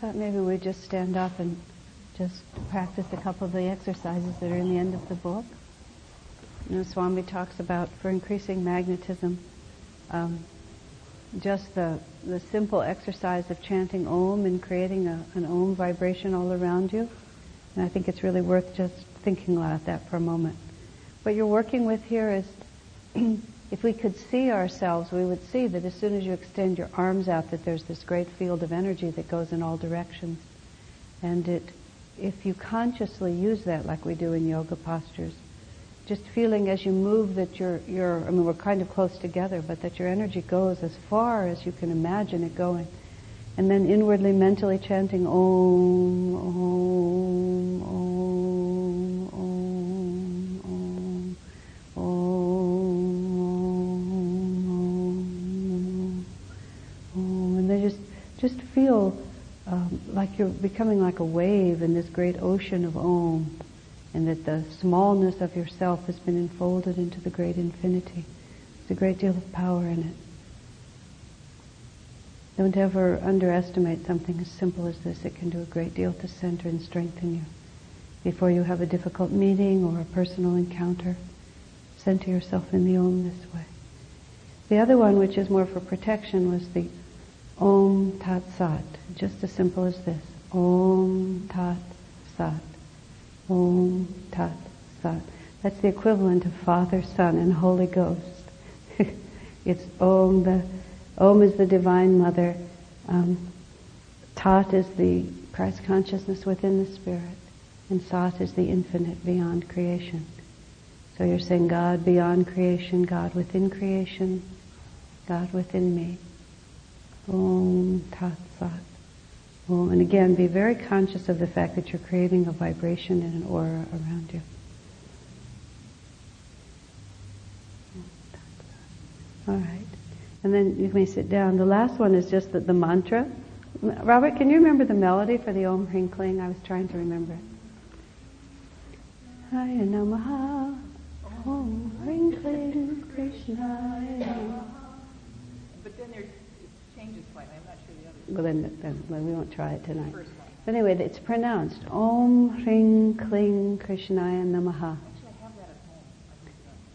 Thought maybe we'd just stand up and just practice a couple of the exercises that are in the end of the book. You know, Swami talks about for increasing magnetism, um, just the, the simple exercise of chanting Om and creating a, an Om vibration all around you. And I think it's really worth just thinking about that for a moment. What you're working with here is if we could see ourselves, we would see that as soon as you extend your arms out, that there's this great field of energy that goes in all directions. And it, if you consciously use that like we do in yoga postures, just feeling as you move that you're, you're, I mean, we're kind of close together, but that your energy goes as far as you can imagine it going. And then inwardly, mentally chanting Om, Om, you're becoming like a wave in this great ocean of Om and that the smallness of yourself has been enfolded into the great infinity. There's a great deal of power in it. Don't ever underestimate something as simple as this. It can do a great deal to center and strengthen you. Before you have a difficult meeting or a personal encounter, center yourself in the Om this way. The other one, which is more for protection, was the Om Tat Sat. Just as simple as this. Om Tat Sat. Om Tat Sat. That's the equivalent of Father, Son, and Holy Ghost. it's Om. The Om is the Divine Mother. Um, Tat is the Christ consciousness within the Spirit, and Sat is the infinite beyond creation. So you're saying God beyond creation, God within creation, God within me. Om Tat Sat. Om. And again, be very conscious of the fact that you're creating a vibration and an aura around you. All right. And then you may sit down. The last one is just the, the mantra. Robert, can you remember the melody for the Om Hring Kling? I was trying to remember it. Haya Namaha Om Hring Kling Krishna. But then there's, it changes slightly. I'm not others. Well, we won't try it tonight. But anyway, it's pronounced Om Hring Kling Krishnaya Namaha.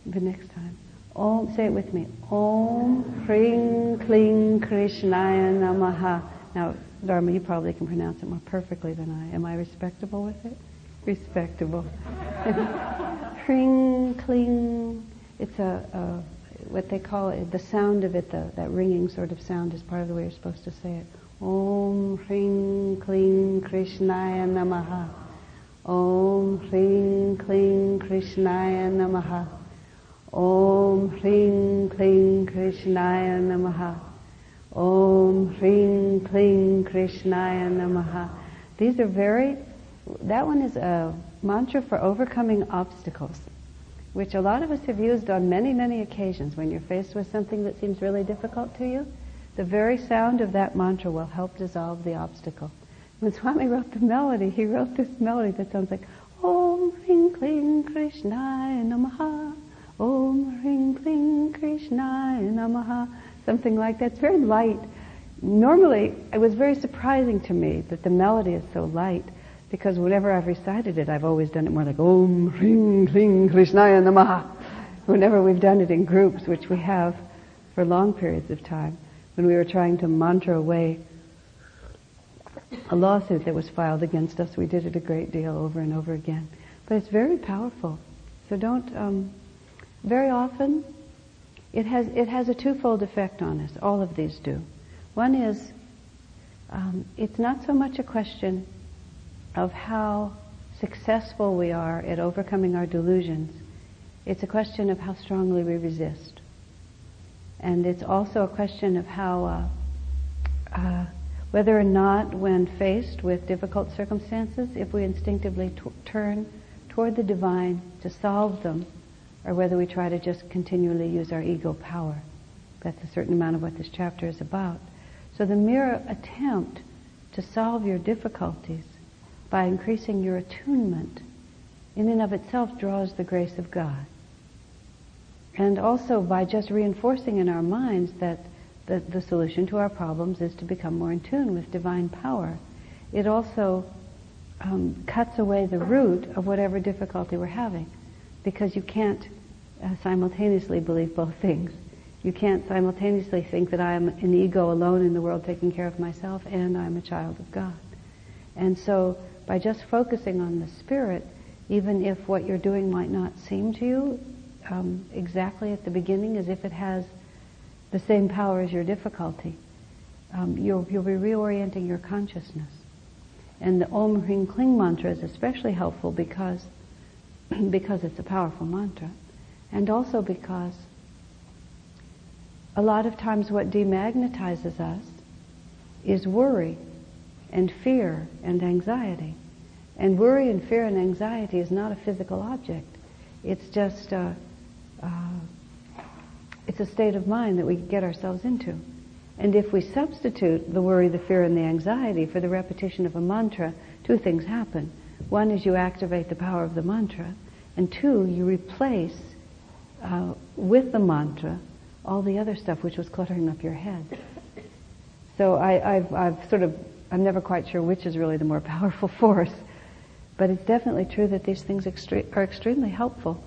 The next time. Om, say it with me. Om Hring Kling Krishnaya Namaha. Now, Dharma, you probably can pronounce it more perfectly than I. Am I respectable with it? Respectable. Hring Kling. It's a, a, what they call it, the sound of it, the, that ringing sort of sound is part of the way you're supposed to say it. Om Hring Kling Krishnaya Namaha. Om Hring Kling Krishnaya Namaha. Om Hring Kling Krishnaya Namaha. Om Hring Kling Krishnaya Namaha. These are very, that one is a mantra for overcoming obstacles, which a lot of us have used on many, many occasions when you're faced with something that seems really difficult to you. The very sound of that mantra will help dissolve the obstacle. When Swami wrote the melody, he wrote this melody that sounds like Om Hring Kling Krishnaya Namaha. Om Hring Kling Krishnaya Namaha. Something like that. It's very light. Normally, it was very surprising to me that the melody is so light because whenever I've recited it, I've always done it more like Om Hring Kling Krishnaya Namaha. Whenever we've done it in groups, which we have for long periods of time, when we were trying to mantra away a lawsuit that was filed against us, we did it a great deal over and over again. But it's very powerful. So don't, um, very often, it has, it has a twofold effect on us. All of these do. One is, um, it's not so much a question of how successful we are at overcoming our delusions. It's a question of how strongly we resist. And it's also a question of how, uh, uh, whether or not, when faced with difficult circumstances, if we instinctively t- turn toward the divine to solve them, or whether we try to just continually use our ego power. That's a certain amount of what this chapter is about. So the mere attempt to solve your difficulties by increasing your attunement in and of itself draws the grace of God. And also by just reinforcing in our minds that the, the solution to our problems is to become more in tune with divine power. It also um, cuts away the root of whatever difficulty we're having because you can't uh, simultaneously believe both things. You can't simultaneously think that I am an ego alone in the world taking care of myself and I'm a child of God. And so by just focusing on the spirit, even if what you're doing might not seem to you um, exactly at the beginning as if it has the same power as your difficulty, um, you'll, you'll be reorienting your consciousness. And the Om Hring Kling mantra is especially helpful because, because it's a powerful mantra. And also because a lot of times what demagnetizes us is worry and fear and anxiety. And worry and fear and anxiety is not a physical object. It's just a, uh, it's a state of mind that we get ourselves into. And if we substitute the worry, the fear, and the anxiety for the repetition of a mantra, two things happen. One is you activate the power of the mantra, and two, you replace uh, with the mantra all the other stuff which was cluttering up your head. So I, have I've sort of, I'm never quite sure which is really the more powerful force, but it's definitely true that these things extre- are extremely helpful.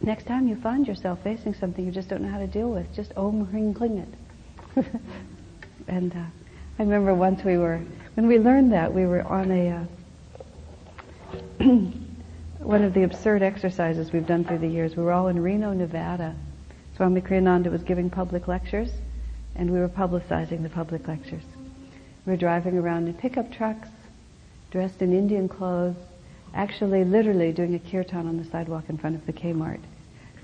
Next time you find yourself facing something you just don't know how to deal with, just om ring kling it. and uh, I remember once we were, when we learned that, we were on a, uh, one of the absurd exercises we've done through the years. We were all in Reno, Nevada. Swami Kriyananda was giving public lectures, and we were publicizing the public lectures. We were driving around in pickup trucks, dressed in Indian clothes, actually literally doing a kirtan on the sidewalk in front of the Kmart.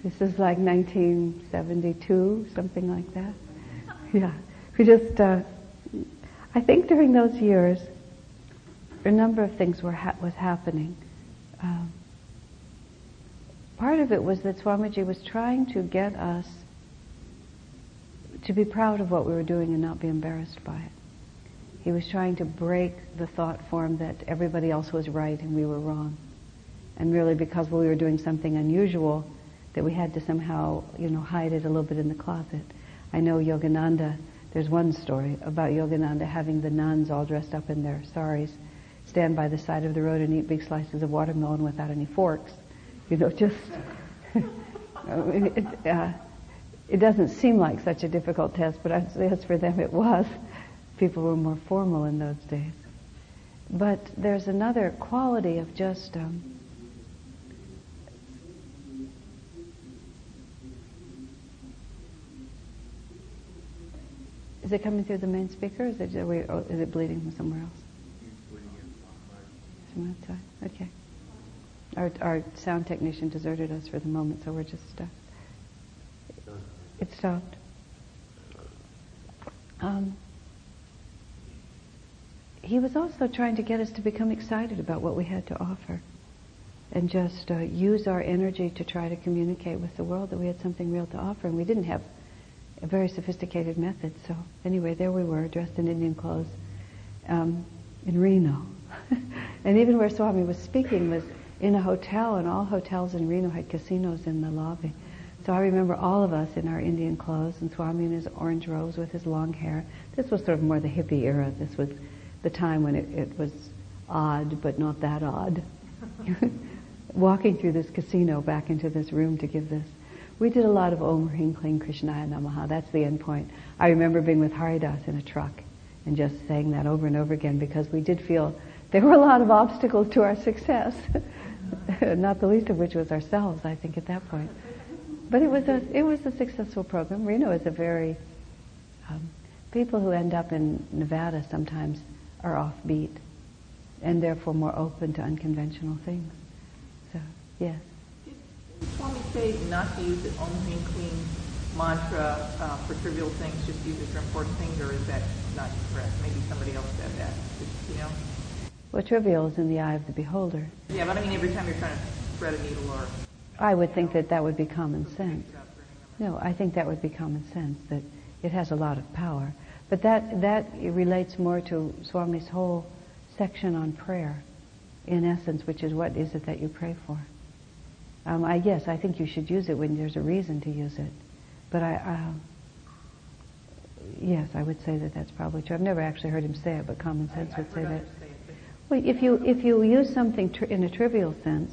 This is like 1972, something like that. Yeah. We just, uh, I think during those years, a number of things were ha- was happening. Um, part of it was that Swamiji was trying to get us to be proud of what we were doing and not be embarrassed by it. He was trying to break the thought form that everybody else was right and we were wrong. And really because we were doing something unusual, that we had to somehow, you know, hide it a little bit in the closet. I know Yogananda, there's one story about Yogananda having the nuns all dressed up in their saris stand by the side of the road and eat big slices of watermelon without any forks. You know, just, it, uh, it doesn't seem like such a difficult test, but as for them it was people were more formal in those days. But there's another quality of just um, Is it coming through the main speaker? Is it, we, oh, is it bleeding from somewhere else? From outside? Okay. Our, our sound technician deserted us for the moment, so we're just stuck. It stopped. Um, he was also trying to get us to become excited about what we had to offer and just uh, use our energy to try to communicate with the world that we had something real to offer. And we didn't have a very sophisticated method. So anyway, there we were, dressed in Indian clothes um, in Reno. and even where Swami was speaking was in a hotel, and all hotels in Reno had casinos in the lobby. So I remember all of us in our Indian clothes, and Swami in his orange robes with his long hair. This was sort of more the hippie era. This was the time when it, it was odd, but not that odd. Walking through this casino back into this room to give this. We did a lot of Om Hring Kling Krishnaya Namaha. That's the end point. I remember being with Haridas in a truck and just saying that over and over again because we did feel there were a lot of obstacles to our success. not the least of which was ourselves, I think, at that point. But it was a it was a successful program. Reno is a very um, people who end up in Nevada sometimes are offbeat and therefore more open to unconventional things. So, yes. Did Swami say not to use the Om Hring Kling mantra uh, for trivial things, just use it for important things, or is that not correct? Maybe somebody else said that. you know? Well, trivial is in the eye of the beholder. Yeah, but I mean every time you're trying to thread a needle or... I would think that that would be common sense. No, I think that would be common sense, that it has a lot of power. But that, that relates more to Swami's whole section on prayer, in essence, which is what is it that you pray for. Um, I yes, I think you should use it when there's a reason to use it, but I, uh, yes, I would say that that's probably true. I've never actually heard him say it, but common sense I, would say that. others say it, but Well, if you if you use something tr- in a trivial sense,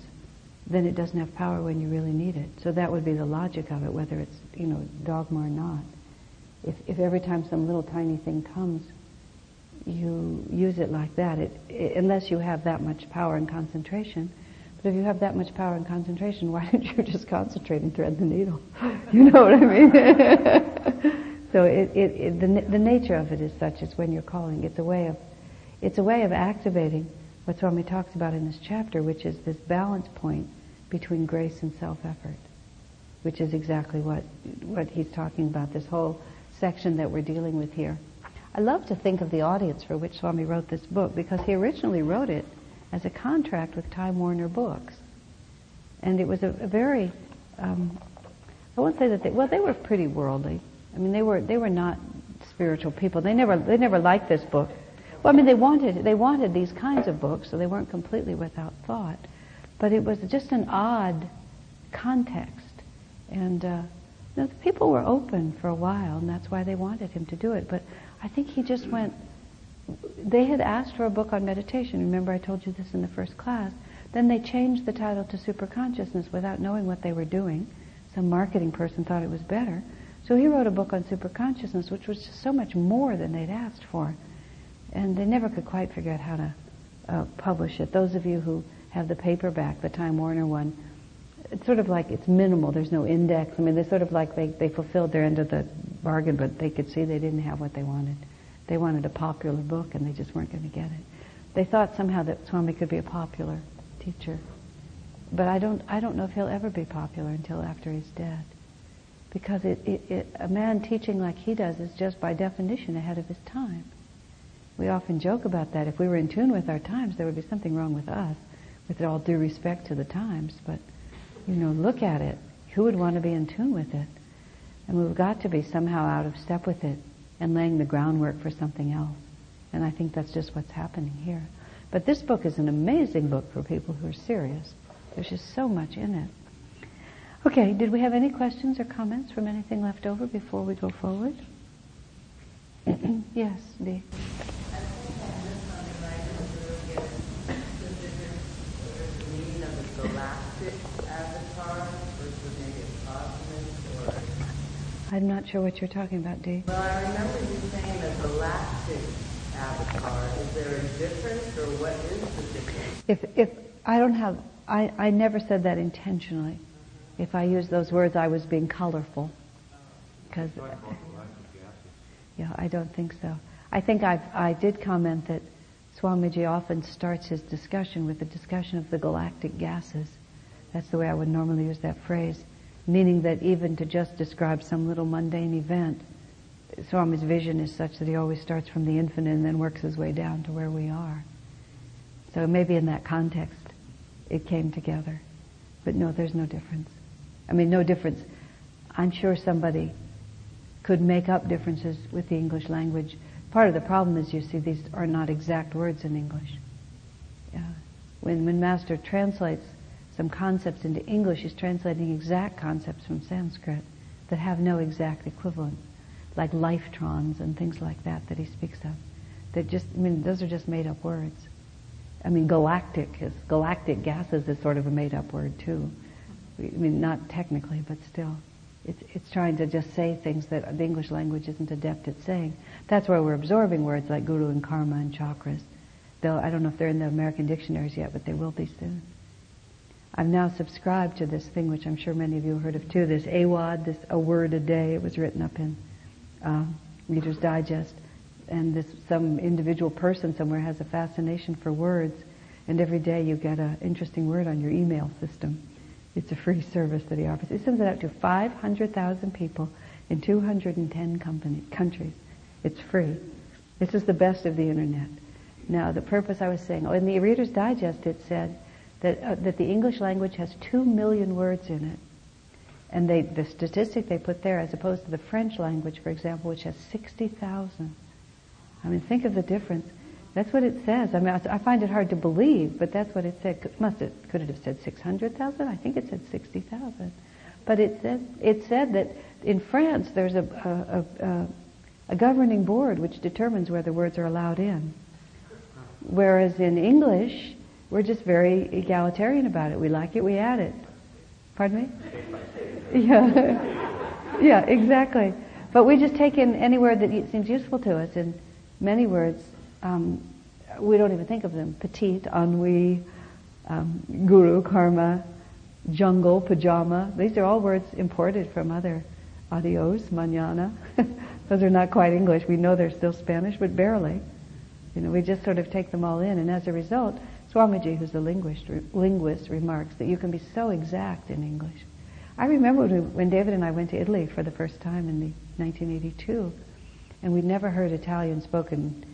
then it doesn't have power when you really need it. So that would be the logic of it, whether it's you know dogma or not. If if every time some little tiny thing comes, you use it like that, it, i unless you have that much power and concentration. But if you have that much power and concentration, why don't you just concentrate and thread the needle? You know what I mean? so it, it, it the the nature of it is such. It's when you're calling. It's a way of it's a way of activating what Swami talks about in this chapter, which is this balance point between grace and self-effort, which is exactly what what he's talking about. This whole section that we're dealing with here. I love to think of the audience for which Swami wrote this book because he originally wrote it as a contract with Time Warner Books, and it was a, a very um, I won't say that they well they were pretty worldly. I mean they were they were not spiritual people. They never they never liked this book. Well, I mean they wanted they wanted these kinds of books, so they weren't completely without thought. But it was just an odd context, and uh, know, the people were open for a while, and that's why they wanted him to do it. But I think he just went. They had asked for a book on meditation. Remember, I told you this in the first class. Then they changed the title to Superconsciousness without knowing what they were doing. Some marketing person thought it was better. So he wrote a book on superconsciousness, which was just so much more than they'd asked for. And they never could quite figure out how to uh, publish it. Those of you who have the paperback, the Time Warner one, it's sort of like it's minimal. There's no index. I mean, they're sort of like they, they fulfilled their end of the bargain, but they could see they didn't have what they wanted. They wanted a popular book, and they just weren't going to get it. They thought somehow that Swami could be a popular teacher, but I don't. I don't know if he'll ever be popular until after he's dead, because it, it, it, a man teaching like he does is just by definition ahead of his time. We often joke about that. If we were in tune with our times, there would be something wrong with us, with all due respect to the times. But you know, look at it. Who would want to be in tune with it? And we've got to be somehow out of step with it and laying the groundwork for something else. And I think that's just what's happening here. But this book is an amazing book for people who are serious. There's just so much in it. Okay, did we have any questions or comments from anything left over before we go forward? yes, Dee avatar versus maybe a cosmic or I'm not sure what you're talking about, Dee. well I remember you saying a galactic avatar. Is there a difference or what is the difference? If, if I don't have, I, I never said that intentionally. Mm-hmm. If I used those words, I was being colorful. Because, yeah, I don't think so. I think I I did comment that Swamiji often starts his discussion with a discussion of the galactic gases. That's the way I would normally use that phrase, meaning that even to just describe some little mundane event, Swami's vision is such that he always starts from the infinite and then works his way down to where we are. So maybe in that context, it came together. But no, there's no difference. I mean, no difference. I'm sure somebody could make up differences with the English language. Part of the problem is, you see, these are not exact words in English. Yeah. When, when Master translates some concepts into English, he's translating exact concepts from Sanskrit that have no exact equivalent, like lifetrons and things like that that he speaks of. That just, I mean, those are just made up words. I mean, galactic is, galactic gases is sort of a made up word too. I mean, not technically, but still. It's, it's trying to just say things that the English language isn't adept at saying. That's where we're absorbing words like guru and karma and chakras. Though I don't know if they're in the American dictionaries yet, but they will be soon. I've now subscribed to this thing, which I'm sure many of you have heard of too, this AWAD, this a word a day. It was written up in um, Reader's Digest. And this, some individual person somewhere has a fascination for words, and every day you get an interesting word on your email system. It's a free service that he offers. He sends it out to 500,000 people in 210 company, countries. It's free. This is the best of the internet. Now, the purpose I was saying, oh, in the Reader's Digest it said that, uh, that the English language has 2 million words in it. And they, the statistic they put there, as opposed to the French language, for example, which has 60,000. I mean, think of the difference. That's what it says. I mean, I find it hard to believe, but that's what it said. Must it, could it have said 600,000? I think it said 60,000. But it said, it said that in France there's a, a, a, a governing board which determines whether words are allowed in. Whereas in English, we're just very egalitarian about it. We like it, we add it. Pardon me? Yeah. yeah, exactly. But we just take in any word that seems useful to us. And many words, um, we don't even think of them. Petite, ennui, um, guru, karma, jungle, pajama. These are all words imported from other adios, mañana. Those are not quite English. We know they're still Spanish, but barely. You know, we just sort of take them all in, and as a result, Swamiji, who's a linguist, linguist remarks that you can be so exact in English. I remember when David and I went to Italy for the first time in the 1982, and we'd never heard Italian spoken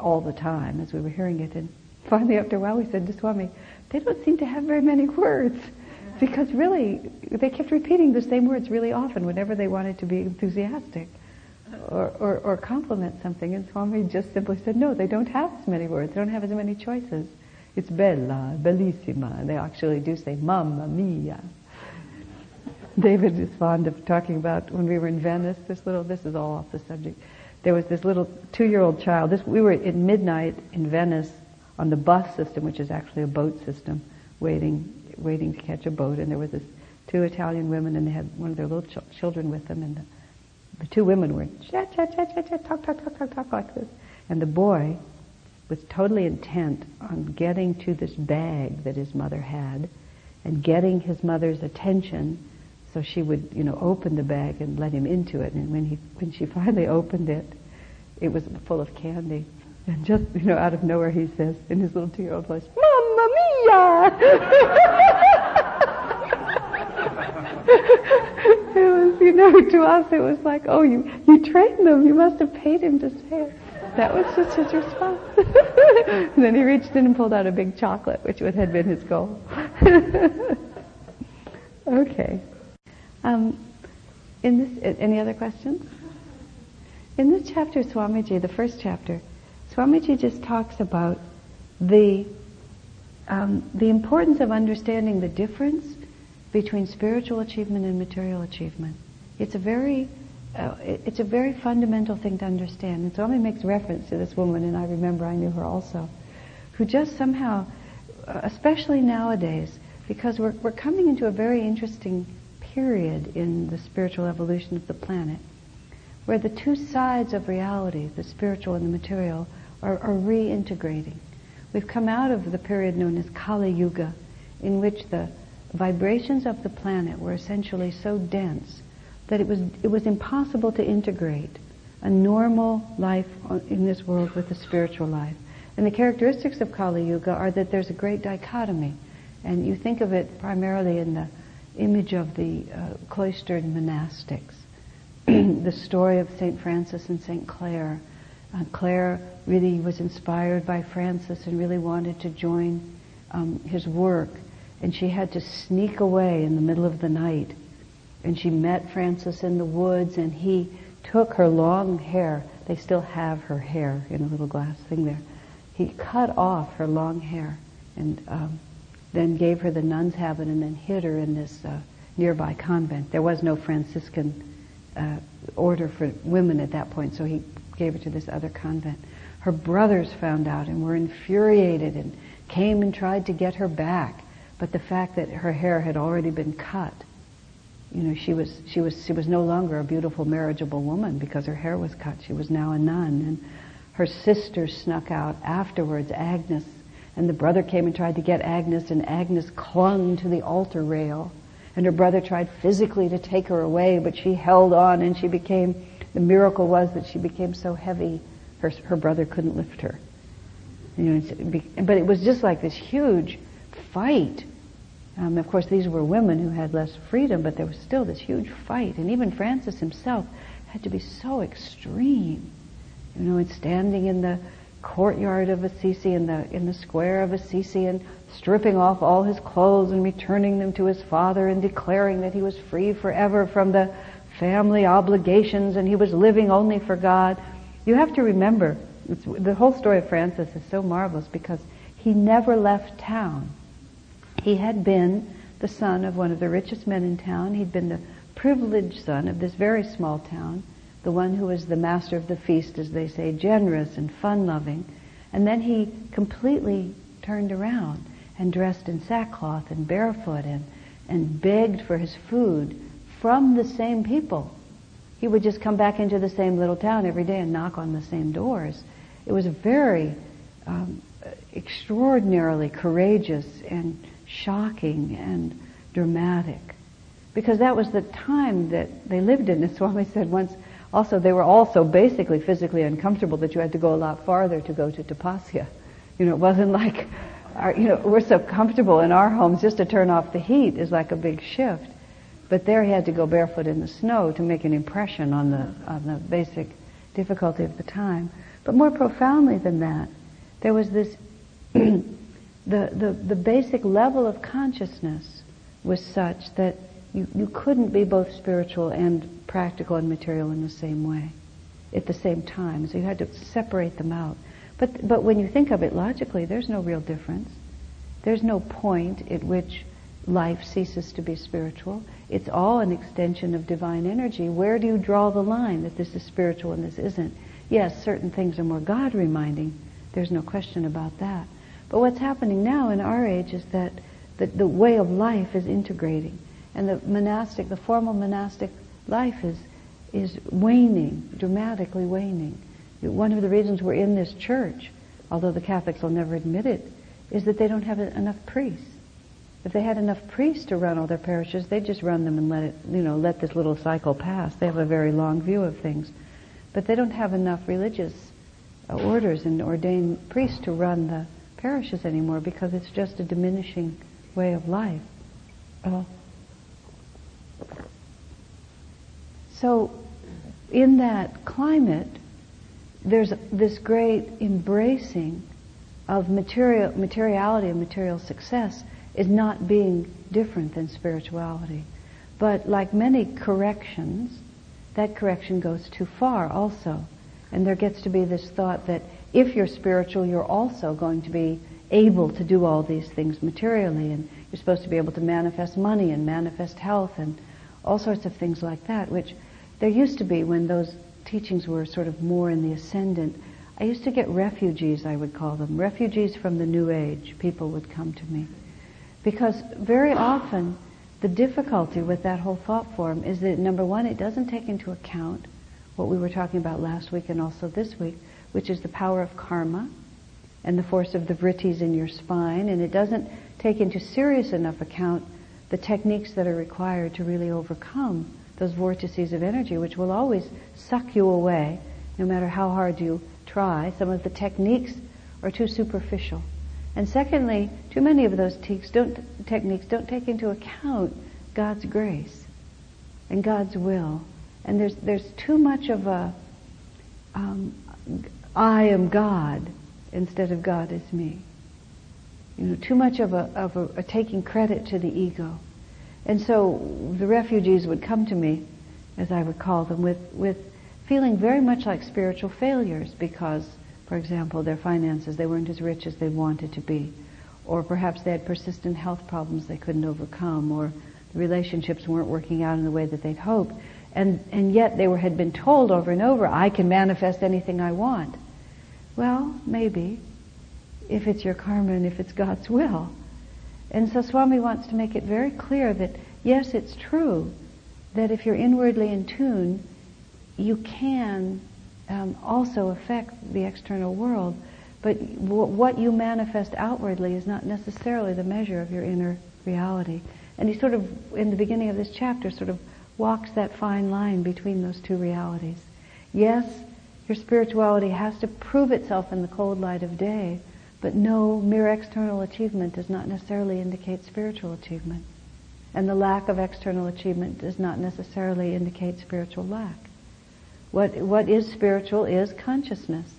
all the time as we were hearing it. And finally, after a while, we said to Swami, they don't seem to have very many words. Because really, they kept repeating the same words really often whenever they wanted to be enthusiastic or, or, or compliment something. And Swami just simply said, no, they don't have as many words. They don't have as many choices. It's bella, bellissima. They actually do say mamma mia. David is fond of talking about when we were in Venice, this little, this is all off the subject. There was this little two-year-old child. This, we were at midnight in Venice on the bus system, which is actually a boat system, waiting, waiting to catch a boat. And there was this two Italian women, and they had one of their little ch- children with them, and the, the two women were chat, chat, chat, chat, chat, talk, talk, talk, talk, talk like this. And the boy was totally intent on getting to this bag that his mother had and getting his mother's attention so she would, you know, open the bag and let him into it. And when he, when she finally opened it, it was full of candy. And just, you know, out of nowhere he says in his little two-year-old voice, Mamma mia! it was, you know, to us it was like, oh, you, you trained them. You must have paid him to say it. That was just his response. and then he reached in and pulled out a big chocolate, which had been his goal. okay. Um, in this, any other questions? In this chapter, Swamiji, the first chapter, Swamiji just talks about the um, the importance of understanding the difference between spiritual achievement and material achievement. It's a very uh, it's a very fundamental thing to understand. And Swami makes reference to this woman, and I remember I knew her also, who just somehow, uh, especially nowadays, because we're, we're coming into a very interesting period in the spiritual evolution of the planet where the two sides of reality, the spiritual and the material, are, are reintegrating. We've come out of the period known as Kali Yuga, in which the vibrations of the planet were essentially so dense that it was, it was impossible to integrate a normal life in this world with the spiritual life. And the characteristics of Kali Yuga are that there's a great dichotomy. And you think of it primarily in the image of the uh, cloistered monastics. the story of St. Francis and St. Clare. Uh, Clare really was inspired by Francis and really wanted to join um, his work. And she had to sneak away in the middle of the night. And she met Francis in the woods and he took her long hair. They still have her hair in a little glass thing there. He cut off her long hair and um, then gave her the nun's habit and then hid her in this uh, nearby convent. There was no Franciscan uh, order for women at that point, so he gave her to this other convent. Her brothers found out and were infuriated and came and tried to get her back. But the fact that her hair had already been cut, you know, she was she was she was no longer a beautiful marriageable woman because her hair was cut. She was now a nun, and her sister snuck out afterwards. Agnes and the brother came and tried to get Agnes, and Agnes clung to the altar rail. And her brother tried physically to take her away, but she held on and she became, the miracle was that she became so heavy, her, her brother couldn't lift her. You know, but it was just like this huge fight. Um, of course, these were women who had less freedom, but there was still this huge fight. And even Francis himself had to be so extreme. You know, and standing in the courtyard of Assisi, in the, in the square of Assisi, and stripping off all his clothes and returning them to his father and declaring that he was free forever from the family obligations and he was living only for God. You have to remember, the whole story of Francis is so marvelous because he never left town. He had been the son of one of the richest men in town. He'd been the privileged son of this very small town the one who was the master of the feast, as they say, generous and fun-loving. And then he completely turned around and dressed in sackcloth and barefoot and, and begged for his food from the same people. He would just come back into the same little town every day and knock on the same doors. It was very um, extraordinarily courageous and shocking and dramatic. Because that was the time that they lived in. As Swami said once, also they were also basically physically uncomfortable that you had to go a lot farther to go to Tapasya. You know, it wasn't like, our, you know, we're so comfortable in our homes just to turn off the heat is like a big shift. But there he had to go barefoot in the snow to make an impression on the, on the basic difficulty of the time. But more profoundly than that, there was this, the, the, the basic level of consciousness was such that you, you couldn't be both spiritual and practical and material in the same way at the same time. So you had to separate them out. But, but when you think of it logically, there's no real difference. There's no point at which life ceases to be spiritual. It's all an extension of divine energy. Where do you draw the line that this is spiritual and this isn't? Yes, certain things are more God reminding. There's no question about that. But what's happening now in our age is that the, the way of life is integrating. And the monastic, the formal monastic life is, is waning, dramatically waning. One of the reasons we're in this church, although the Catholics will never admit it, is that they don't have enough priests. If they had enough priests to run all their parishes, they'd just run them and let it, you know, let this little cycle pass. They have a very long view of things. But they don't have enough religious uh, orders and ordained priests to run the parishes anymore because it's just a diminishing way of life. Uh, so, in that climate, there's this great embracing of material, materiality and material success is not being different than spirituality. But like many corrections, that correction goes too far also. And there gets to be this thought that if you're spiritual, you're also going to be able to do all these things materially. And you're supposed to be able to manifest money and manifest health and all sorts of things like that, which there used to be when those teachings were sort of more in the ascendant. I used to get refugees, I would call them, refugees from the New Age. People would come to me. Because very often the difficulty with that whole thought form is that number one, it doesn't take into account what we were talking about last week and also this week, which is the power of karma and the force of the vrittis in your spine, and it doesn't take into serious enough account the techniques that are required to really overcome those vortices of energy, which will always suck you away, no matter how hard you try. Some of the techniques are too superficial. And secondly, too many of those techniques don't, techniques don't take into account God's grace and God's will. And there's, there's too much of a, um, I am God instead of God is me. You know, too much of a, of a, a taking credit to the ego. And so the refugees would come to me, as I would call them, with, with feeling very much like spiritual failures because for example, their finances, they weren't as rich as they wanted to be. Or perhaps they had persistent health problems they couldn't overcome, or the relationships weren't working out in the way that they'd hoped. And, and yet they were, had been told over and over, I can manifest anything I want. Well, maybe, if it's your karma and if it's God's will. And so Swami wants to make it very clear that, yes, it's true that if you're inwardly in tune, you can um, also affect the external world. But w- what you manifest outwardly is not necessarily the measure of your inner reality. And he sort of, in the beginning of this chapter, sort of walks that fine line between those two realities. Yes, your spirituality has to prove itself in the cold light of day, but no mere external achievement does not necessarily indicate spiritual achievement. And the lack of external achievement does not necessarily indicate spiritual lack. What, what is spiritual is consciousness.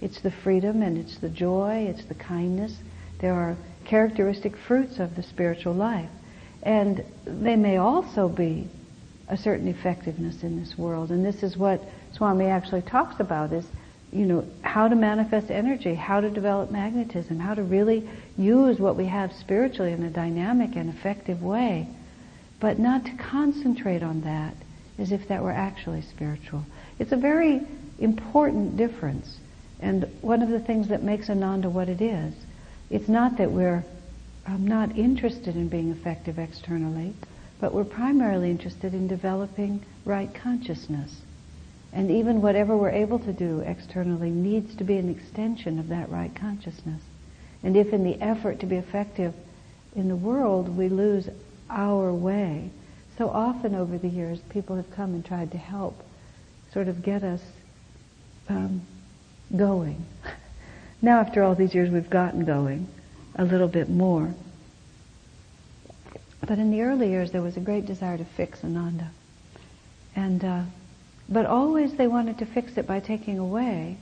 It's the freedom and it's the joy, it's the kindness. There are characteristic fruits of the spiritual life. And they may also be a certain effectiveness in this world. And this is what Swami actually talks about is, you know, how to manifest energy, how to develop magnetism, how to really use what we have spiritually in a dynamic and effective way, but not to concentrate on that as if that were actually spiritual. It's a very important difference. And one of the things that makes Ananda what it is, it's not that we're um, not interested in being effective externally, but we're primarily interested in developing right consciousness. And even whatever we're able to do externally needs to be an extension of that right consciousness. And if in the effort to be effective in the world we lose our way, so often over the years people have come and tried to help sort of get us um, going. now after all these years we've gotten going a little bit more. But in the early years there was a great desire to fix Ananda. And uh, but always they wanted to fix it by taking away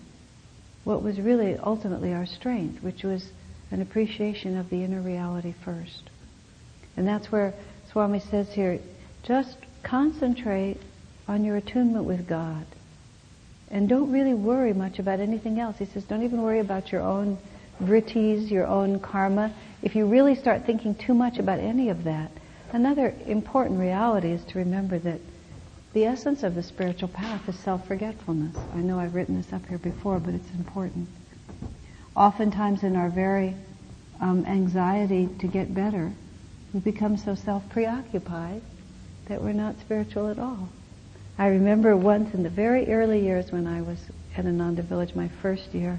what was really ultimately our strength, which was an appreciation of the inner reality first. And that's where Swami says here, just concentrate on your attunement with God. And don't really worry much about anything else. He says, don't even worry about your own vrittis, your own karma. If you really start thinking too much about any of that, another important reality is to remember that the essence of the spiritual path is self-forgetfulness. I know I've written this up here before, but it's important. Oftentimes in our very um, anxiety to get better, we become so self-preoccupied that we're not spiritual at all. I remember once in the very early years when I was at Ananda Village, my first year,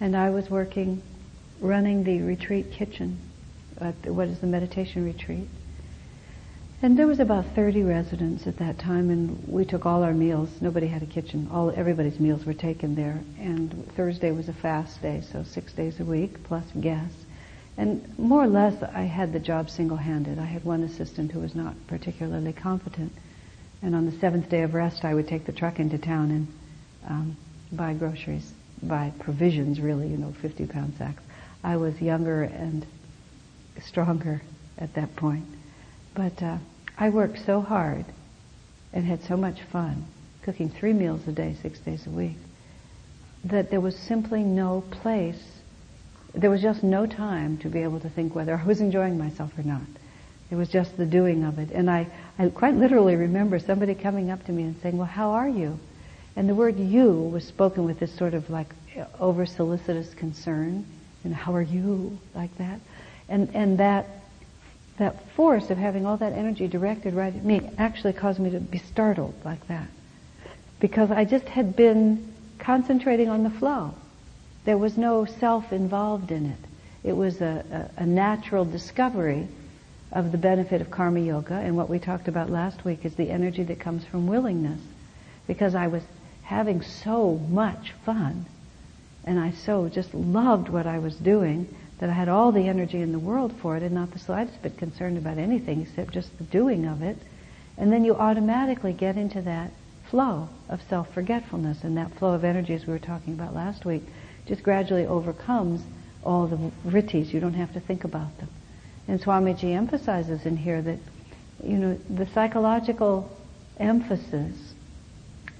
and I was working, running the retreat kitchen, at what is the meditation retreat. And there was about 30 residents at that time, and we took all our meals. Nobody had a kitchen. All everybody's meals were taken there. And Thursday was a fast day, so six days a week plus guests. And more or less, I had the job single-handed. I had one assistant who was not particularly competent. And on the seventh day of rest, I would take the truck into town and um, buy groceries, buy provisions, really, you know, 50-pound sacks. I was younger and stronger at that point. But uh, I worked so hard and had so much fun cooking three meals a day, six days a week, that there was simply no place, there was just no time to be able to think whether I was enjoying myself or not. It was just the doing of it. And I, I quite literally remember somebody coming up to me and saying, well, how are you? And the word you was spoken with this sort of like over solicitous concern. And how are you? Like that. And, and that that force of having all that energy directed right at me actually caused me to be startled like that. Because I just had been concentrating on the flow. There was no self involved in it. It was a, a, a natural discovery of the benefit of karma yoga, and what we talked about last week is the energy that comes from willingness. Because I was having so much fun, and I so just loved what I was doing, that I had all the energy in the world for it and not the slightest bit concerned about anything except just the doing of it. And then you automatically get into that flow of self-forgetfulness and that flow of energy as we were talking about last week just gradually overcomes all the vrittis. You don't have to think about them. And Swamiji emphasizes in here that, you know, the psychological emphasis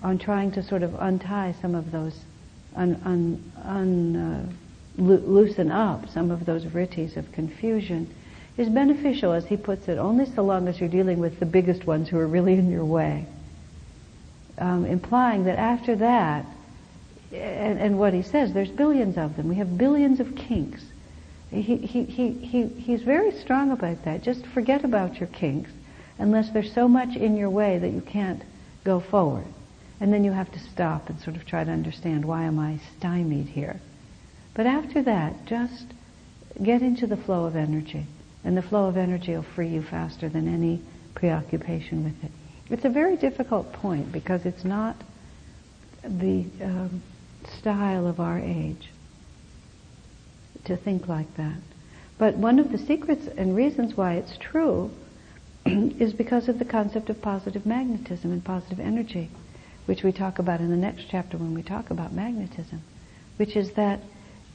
on trying to sort of untie some of those un, un, un uh, loosen up some of those vrittis of confusion is beneficial, as he puts it, only so long as you're dealing with the biggest ones who are really in your way. Um, implying that after that, and, and, what he says, there's billions of them. We have billions of kinks. He, he, he, he, he's very strong about that. Just forget about your kinks unless there's so much in your way that you can't go forward. And then you have to stop and sort of try to understand why am I stymied here. But after that, just get into the flow of energy. And the flow of energy will free you faster than any preoccupation with it. It's a very difficult point because it's not the um, style of our age to think like that. But one of the secrets and reasons why it's true is because of the concept of positive magnetism and positive energy, which we talk about in the next chapter when we talk about magnetism, which is that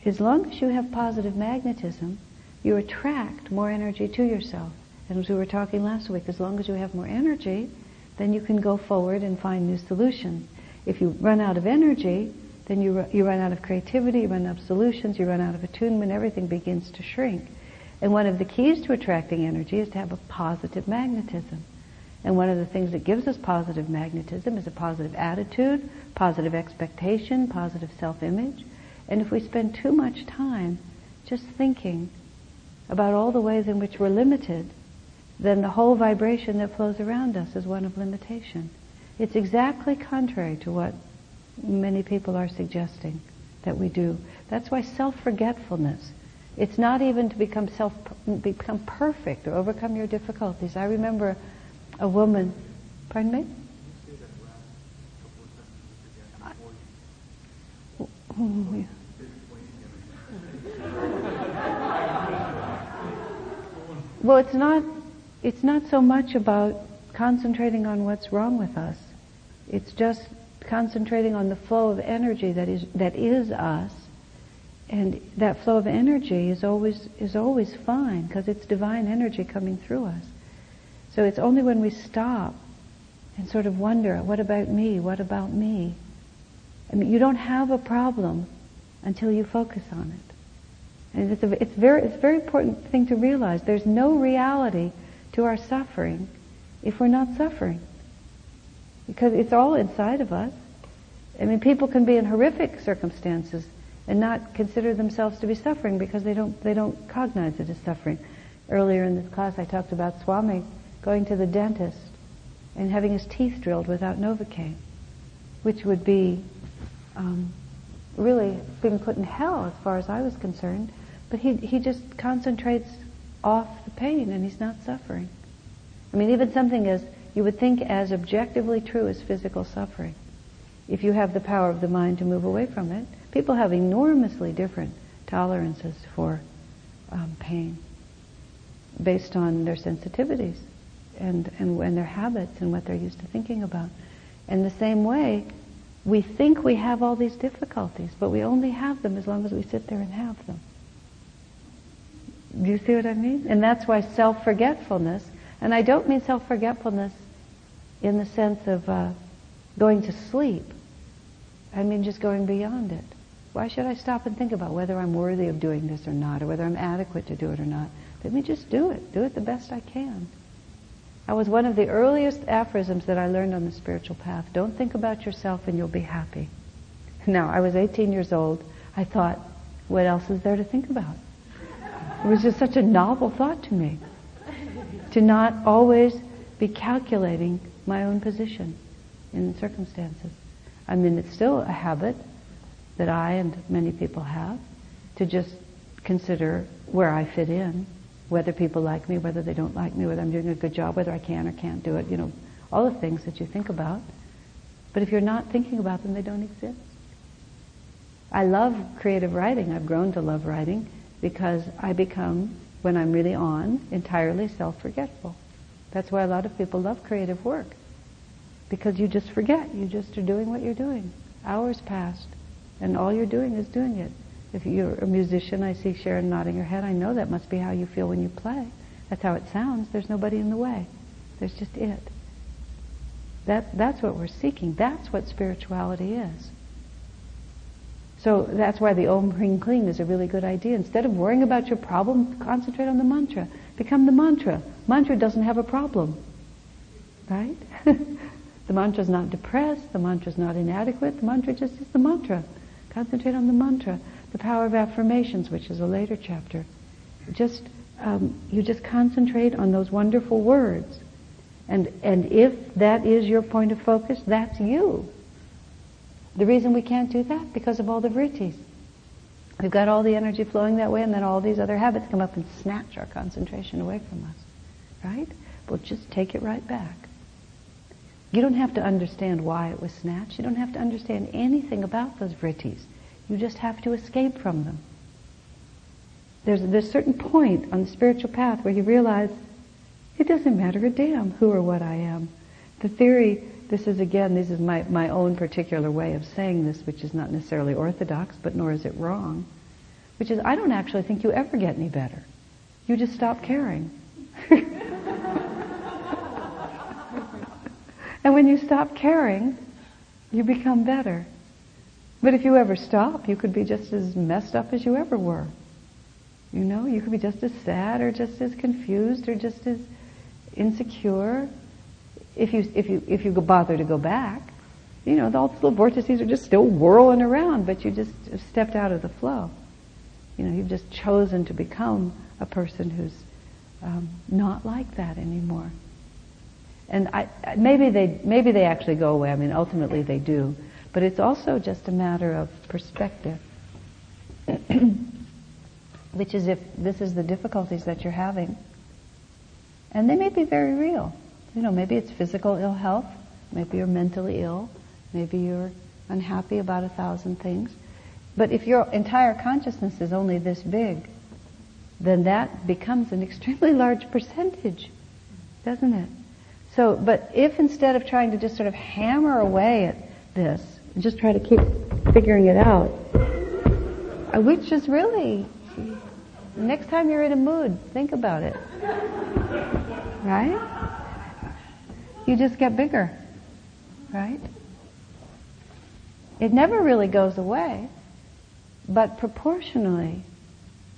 as long as you have positive magnetism, you attract more energy to yourself. And as we were talking last week, as long as you have more energy, then you can go forward and find new solutions. If you run out of energy, then you, you run out of creativity, you run out of solutions, you run out of attunement, everything begins to shrink. And one of the keys to attracting energy is to have a positive magnetism. And one of the things that gives us positive magnetism is a positive attitude, positive expectation, positive self-image. And if we spend too much time just thinking about all the ways in which we're limited, then the whole vibration that flows around us is one of limitation. It's exactly contrary to what many people are suggesting that we do. That's why self-forgetfulness, it's not even to become self, become perfect or overcome your difficulties. I remember a woman, pardon me? Well, it's not, it's not so much about concentrating on what's wrong with us. It's just concentrating on the flow of energy that is, that is us. And that flow of energy is always, is always fine because it's divine energy coming through us. So it's only when we stop and sort of wonder, what about me? What about me? I mean, you don't have a problem until you focus on it. And it's a, it's very, it's a very important thing to realize. There's no reality to our suffering if we're not suffering. Because it's all inside of us. I mean, people can be in horrific circumstances and not consider themselves to be suffering because they don't, they don't cognize it as suffering. Earlier in this class I talked about Swami going to the dentist and having his teeth drilled without Novocaine, which would be um, really being put in hell as far as I was concerned. He, he just concentrates off the pain and he's not suffering. I mean, even something as you would think as objectively true as physical suffering. If you have the power of the mind to move away from it, people have enormously different tolerances for um, pain based on their sensitivities and, and, and their habits and what they're used to thinking about. In the same way, we think we have all these difficulties, but we only have them as long as we sit there and have them. Do you see what I mean? And that's why self-forgetfulness, and I don't mean self-forgetfulness in the sense of uh, going to sleep. I mean just going beyond it. Why should I stop and think about whether I'm worthy of doing this or not, or whether I'm adequate to do it or not? Let me just do it. Do it the best I can. That was one of the earliest aphorisms that I learned on the spiritual path. Don't think about yourself and you'll be happy. Now, I was 18 years old. I thought, what else is there to think about? It was just such a novel thought to me. To not always be calculating my own position in circumstances. I mean, it's still a habit that I and many people have to just consider where I fit in, whether people like me, whether they don't like me, whether I'm doing a good job, whether I can or can't do it, you know, all the things that you think about. But if you're not thinking about them, they don't exist. I love creative writing. I've grown to love writing because I become, when I'm really on, entirely self-forgetful. That's why a lot of people love creative work. Because you just forget. You just are doing what you're doing. Hours passed, and all you're doing is doing it. If you're a musician, I see Sharon nodding her head. I know that must be how you feel when you play. That's how it sounds. There's nobody in the way. There's just it. That, that's what we're seeking. That's what spirituality is. So that's why the Om Hring Kling is a really good idea. Instead of worrying about your problem, concentrate on the mantra. Become the mantra. Mantra doesn't have a problem. Right? the mantra is not depressed. The mantra is not inadequate. The mantra just is the mantra. Concentrate on the mantra. The power of affirmations, which is a later chapter. Just, um, you just concentrate on those wonderful words. And, and if that is your point of focus, that's you. The reason we can't do that? Because of all the vrittis. We've got all the energy flowing that way and then all these other habits come up and snatch our concentration away from us. Right? We'll just take it right back. You don't have to understand why it was snatched. You don't have to understand anything about those vrittis. You just have to escape from them. There's, there's a certain point on the spiritual path where you realize it doesn't matter a damn who or what I am. The theory this is again, this is my, my own particular way of saying this, which is not necessarily orthodox, but nor is it wrong, which is I don't actually think you ever get any better. You just stop caring. and when you stop caring, you become better. But if you ever stop, you could be just as messed up as you ever were. You know, you could be just as sad or just as confused or just as insecure if you, if you, if you bother to go back, you know, all the little vortices are just still whirling around, but you just stepped out of the flow. You know, you've just chosen to become a person who's um, not like that anymore. And I, maybe they maybe they actually go away. I mean, ultimately they do, but it's also just a matter of perspective, which is if this is the difficulties that you're having, and they may be very real. You know, maybe it's physical ill health, maybe you're mentally ill, maybe you're unhappy about a thousand things. But if your entire consciousness is only this big, then that becomes an extremely large percentage, doesn't it? So, but if instead of trying to just sort of hammer away at this, just try to keep figuring it out, uh, which is really, next time you're in a mood, think about it. Right? You just get bigger. Right? It never really goes away, but proportionally,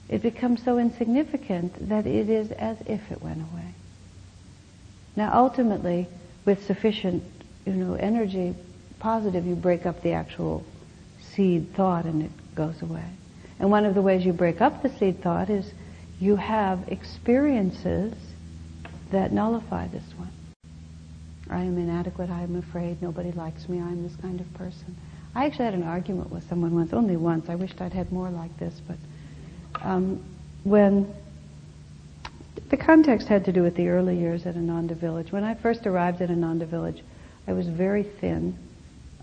it becomes so insignificant that it is as if it went away. Now ultimately, with sufficient, you know, energy, positive, you break up the actual seed thought and it goes away. And one of the ways you break up the seed thought is you have experiences that nullify this one. I am inadequate, I am afraid, nobody likes me, I am this kind of person. I actually had an argument with someone once, only once. I wished I'd had more like this, but um, when the context had to do with the early years at Ananda Village. When I first arrived at Ananda Village, I was very thin.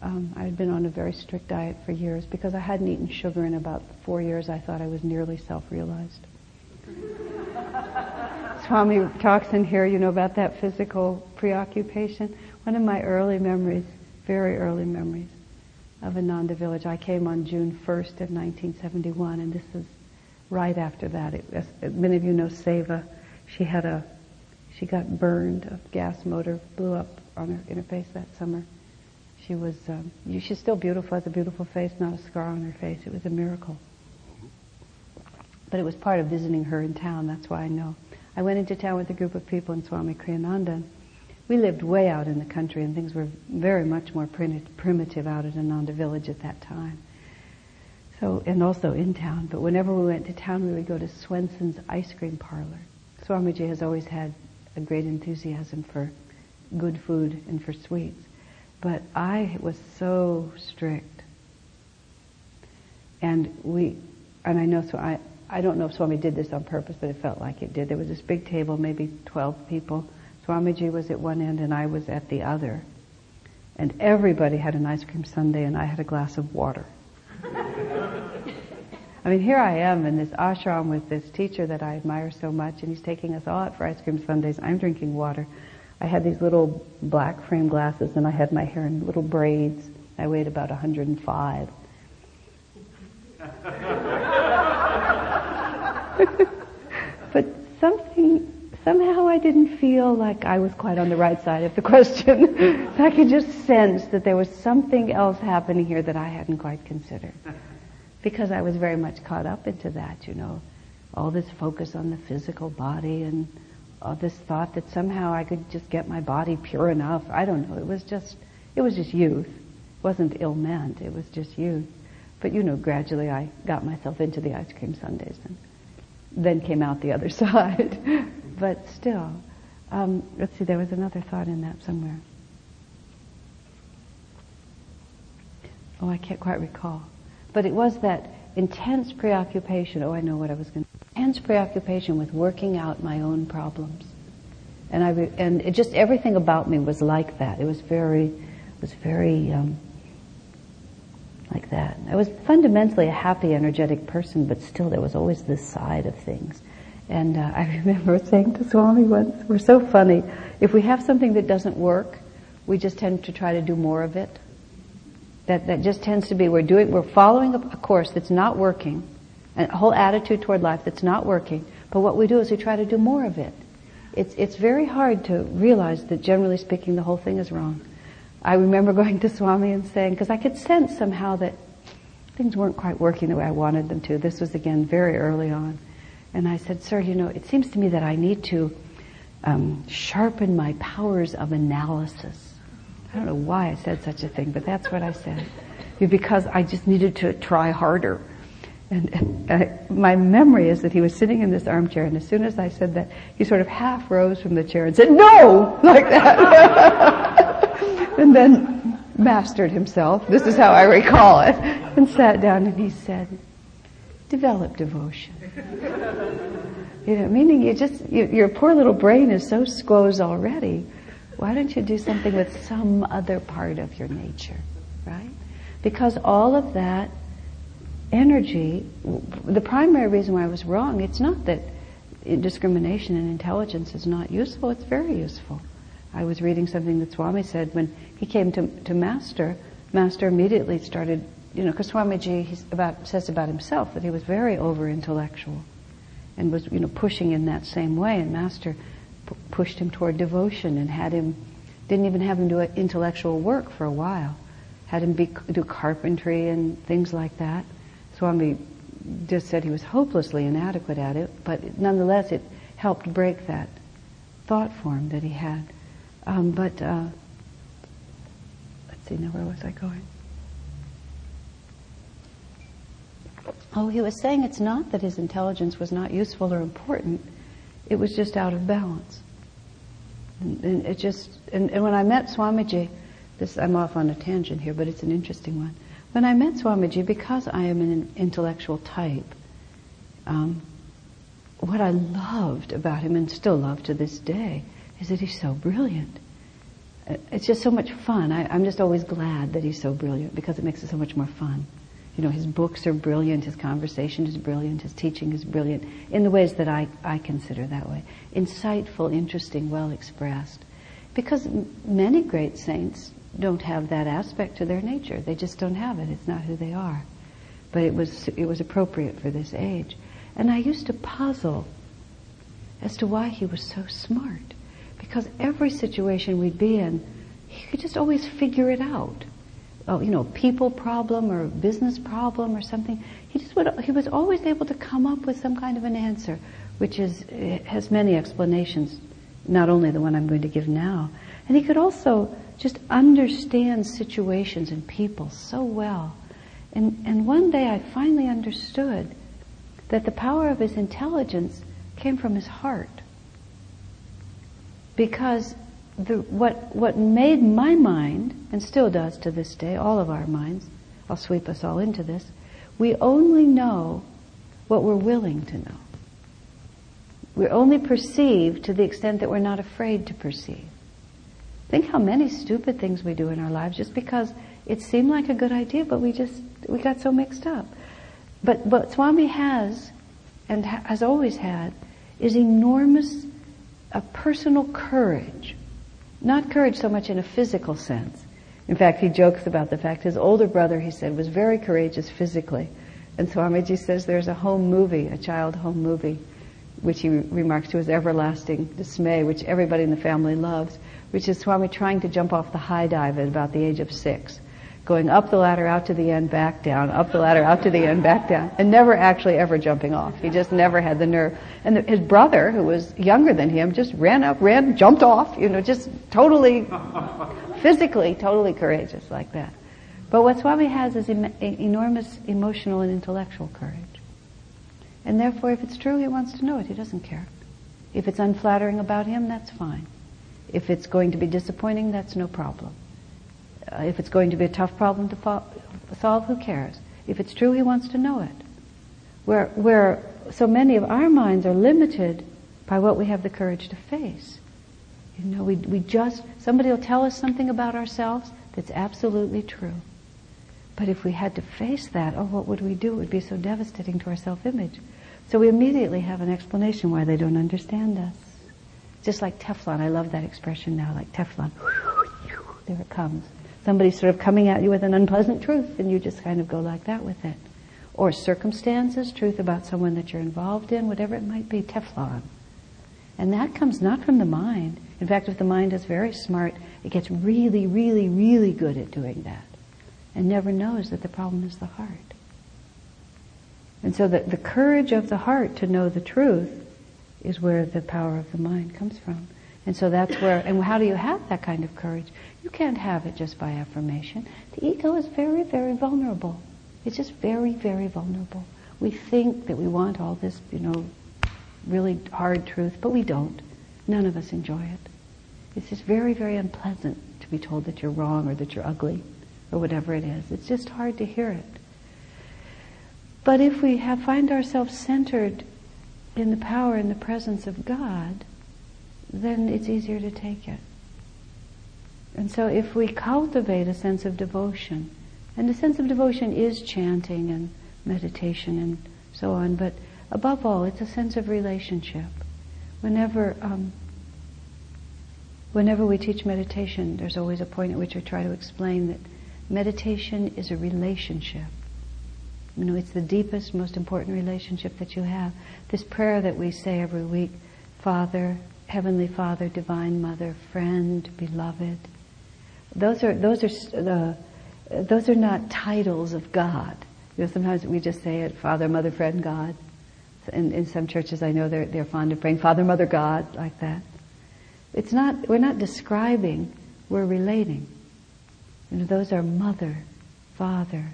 Um, I had been on a very strict diet for years because I hadn't eaten sugar in about four years. I thought I was nearly self-realized. Swami talks in here, you know, about that physical preoccupation. One of my early memories, very early memories of Ananda Village, I came on June 1st of 1971, and this is right after that. It, as many of you know Seva. She had a, she got burned. A gas motor blew up on her in her face that summer. She was, um, she's still beautiful. Has a beautiful face, not a scar on her face. It was a miracle. But it was part of visiting her in town. That's why I know. I went into town with a group of people in Swami Kriyananda. We lived way out in the country, and things were very much more primitive out at Ananda Village at that time. So, and also in town. But whenever we went to town, we would go to Swensen's ice cream parlor. Swamiji has always had a great enthusiasm for good food and for sweets. But I was so strict. And we, and I know, so I, I don't know if Swami did this on purpose, but it felt like it did. There was this big table, maybe 12 people. Swamiji was at one end and I was at the other. And everybody had an ice cream sundae and I had a glass of water. I mean, here I am in this ashram with this teacher that I admire so much, and he's taking us all out for ice cream sundaes. I'm drinking water. I had these little black frame glasses, and I had my hair in little braids. I weighed about 105. but something, somehow I didn't feel like I was quite on the right side of the question. I could just sense that there was something else happening here that I hadn't quite considered because I was very much caught up into that, you know, all this focus on the physical body and all this thought that somehow I could just get my body pure enough. I don't know. It was just, it was just youth. It wasn't ill meant. It was just youth. But you know, gradually I got myself into the ice cream sundaes and then came out the other side. but still, um, let's see, there was another thought in that somewhere. Oh, I can't quite recall. But it was that intense preoccupation. Oh, I know what I was going to. Intense preoccupation with working out my own problems, and I re, and it just everything about me was like that. It was very, it was very um, like that. I was fundamentally a happy, energetic person, but still there was always this side of things. And uh, I remember saying to Swami once, "We're so funny. If we have something that doesn't work, we just tend to try to do more of it." That, that just tends to be we're doing, we're following a, a course that's not working, a whole attitude toward life that's not working, but what we do is we try to do more of it. It's, it's very hard to realize that generally speaking the whole thing is wrong. I remember going to Swami and saying, because I could sense somehow that things weren't quite working the way I wanted them to. This was again very early on. And I said, sir, you know, it seems to me that I need to um, sharpen my powers of analysis. I don't know why I said such a thing, but that's what I said. Because I just needed to try harder. And uh, my memory is that he was sitting in this armchair, and as soon as I said that, he sort of half rose from the chair and said, "No!" like that, and then mastered himself. This is how I recall it, and sat down and he said, "Develop devotion." You know, meaning you just you, your poor little brain is so squoze already. Why don't you do something with some other part of your nature, right? Because all of that energy, the primary reason why I was wrong, it's not that discrimination and intelligence is not useful, it's very useful. I was reading something that Swami said when he came to, to Master, Master immediately started, you know, because Swamiji he's about, says about himself that he was very over intellectual and was, you know, pushing in that same way, and Master p- pushed him toward devotion and had him, didn't even have him do intellectual work for a while, had him be, do carpentry and things like that. Swami just said he was hopelessly inadequate at it, but nonetheless it helped break that thought form that he had. Um, but uh, let's see, now where was I going? Oh, he was saying it's not that his intelligence was not useful or important; it was just out of balance. And, and it just, and, and when I met Swamiji, this I'm off on a tangent here, but it's an interesting one. When I met Swamiji, because I am an intellectual type, um, what I loved about him and still love to this day is that he's so brilliant. Uh, it's just so much fun. I, I'm just always glad that he's so brilliant because it makes it so much more fun. You know, his books are brilliant, his conversation is brilliant, his teaching is brilliant in the ways that I, I consider that way. Insightful, interesting, well expressed. Because many great saints don't have that aspect to their nature. They just don't have it. It's not who they are. But it was, it was appropriate for this age. And I used to puzzle as to why he was so smart. Because every situation we'd be in, he could just always figure it out. Oh, you know, people problem or business problem or something. He just would, he was always able to come up with some kind of an answer, which is, eh, has many explanations, not only the one I'm going to give now. And he could also just understand situations and people so well. And, and one day I finally understood that the power of his intelligence came from his heart. Because the, what, what made my mind, and still does to this day, all of our minds, I'll sweep us all into this, we only know what we're willing to know. We only perceive to the extent that we're not afraid to perceive. Think how many stupid things we do in our lives just because it seemed like a good idea, but we just, we got so mixed up. But what Swami has, and ha- has always had, is enormous a personal courage. Not courage so much in a physical sense. In fact, he jokes about the fact his older brother, he said, was very courageous physically. And Swamiji says there's a home movie, a child home movie, which he remarks to his everlasting dismay, which everybody in the family loves, which is Swami trying to jump off the high dive at about the age of six, going up the ladder, out to the end, back down, up the ladder, out to the end, back down, and never actually ever jumping off. He just never had the nerve. And the, his brother, who was younger than him, just ran up, ran, jumped off, you know, just totally, physically, totally courageous like that. But what Swami has is em- enormous emotional and intellectual courage. And therefore, if it's true, he wants to know it. He doesn't care. If it's unflattering about him, that's fine. If it's going to be disappointing, that's no problem. Uh, if it's going to be a tough problem to fo- solve, who cares? If it's true, he wants to know it. Where, where so many of our minds are limited by what we have the courage to face. You know, we, we just, somebody will tell us something about ourselves that's absolutely true. But if we had to face that, oh, what would we do? It would be so devastating to our self-image. So we immediately have an explanation why they don't understand us. Just like Teflon. I love that expression now, like Teflon. There it comes. Somebody's sort of coming at you with an unpleasant truth, and you just kind of go like that with it. Or circumstances, truth about someone that you're involved in, whatever it might be, Teflon. And that comes not from the mind. In fact, if the mind is very smart, it gets really, really, really good at doing that and never knows that the problem is the heart. And so the, the courage of the heart to know the truth is where the power of the mind comes from. And so that's where, and how do you have that kind of courage? You can't have it just by affirmation. The ego is very, very vulnerable. It's just very, very vulnerable. We think that we want all this, you know, really hard truth, but we don't. None of us enjoy it. It's just very, very unpleasant to be told that you're wrong or that you're ugly or whatever it is. It's just hard to hear it. But if we have, find ourselves centered in the power and the presence of God, then it's easier to take it. And so if we cultivate a sense of devotion, and a sense of devotion is chanting and meditation and so on, but above all, it's a sense of relationship. Whenever, um, whenever we teach meditation, there's always a point at which I try to explain that meditation is a relationship. You know, it's the deepest, most important relationship that you have. This prayer that we say every week, Father, Heavenly Father, Divine Mother, Friend, Beloved. Those are those are the those are not titles of God. You know, sometimes we just say it, Father, Mother, Friend, God. In, in some churches, I know they're they're fond of praying Father, Mother, God, like that. It's not. We're not describing. We're relating. You know, those are Mother, Father,